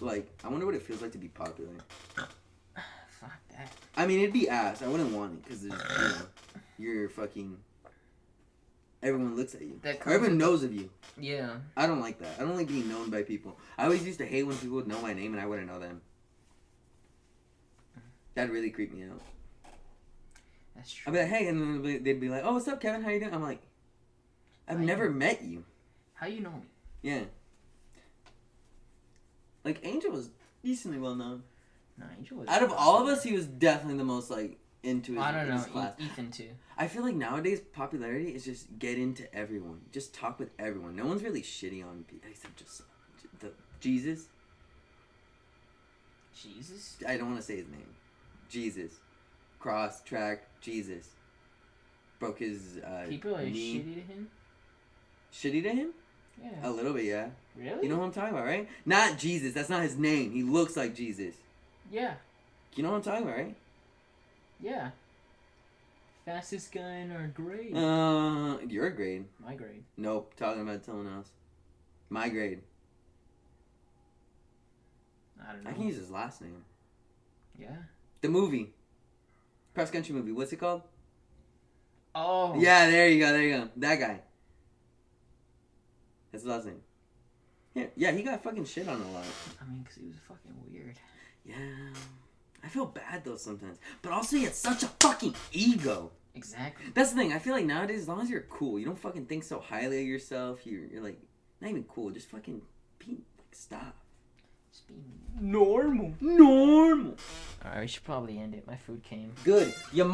Like, I wonder what it feels like to be popular. I mean, it'd be ass. I wouldn't want it because you know, you're fucking. Everyone looks at you. That Or everyone knows of you. Yeah. I don't like that. I don't like being known by people. I always used to hate when people would know my name and I wouldn't know them. That really creeped me out. That's true. I'd be like, hey, and then they'd be- like, oh, what's up, Kevin? How you doing? I'm like, I've Hi. never met you. How you know me? Yeah. Like Angel was decently well known. Angel was. Out of all of us, he was definitely the most like into his, I don't know. his class. Ethan too. I feel like nowadays popularity is just get into everyone, just talk with everyone. No one's really shitty on people except just the Jesus. Jesus. I don't want to say his name. Jesus, cross track Jesus. Broke his uh, People are knee. shitty to him. Shitty to him? Yeah. A little bit, yeah. Really? You know what I'm talking about, right? Not Jesus. That's not his name. He looks like Jesus. Yeah. You know what I'm talking about, right? Yeah. Fastest guy in our grade. Uh, your grade. My grade. Nope. Talking about someone else. My grade. I don't know. I can use his last name. Yeah. The movie. Cross country movie. What's it called? Oh. Yeah, there you go. There you go. That guy. That's his last name. Yeah, yeah, he got fucking shit on a lot. I mean, because he was fucking weird. Yeah. I feel bad though sometimes. But also he had such a fucking ego. Exactly. That's the thing. I feel like nowadays, as long as you're cool, you don't fucking think so highly of yourself. You're, you're like, not even cool. Just fucking be, like, stop. Just being normal. Normal. Alright, we should probably end it. My food came. Good. You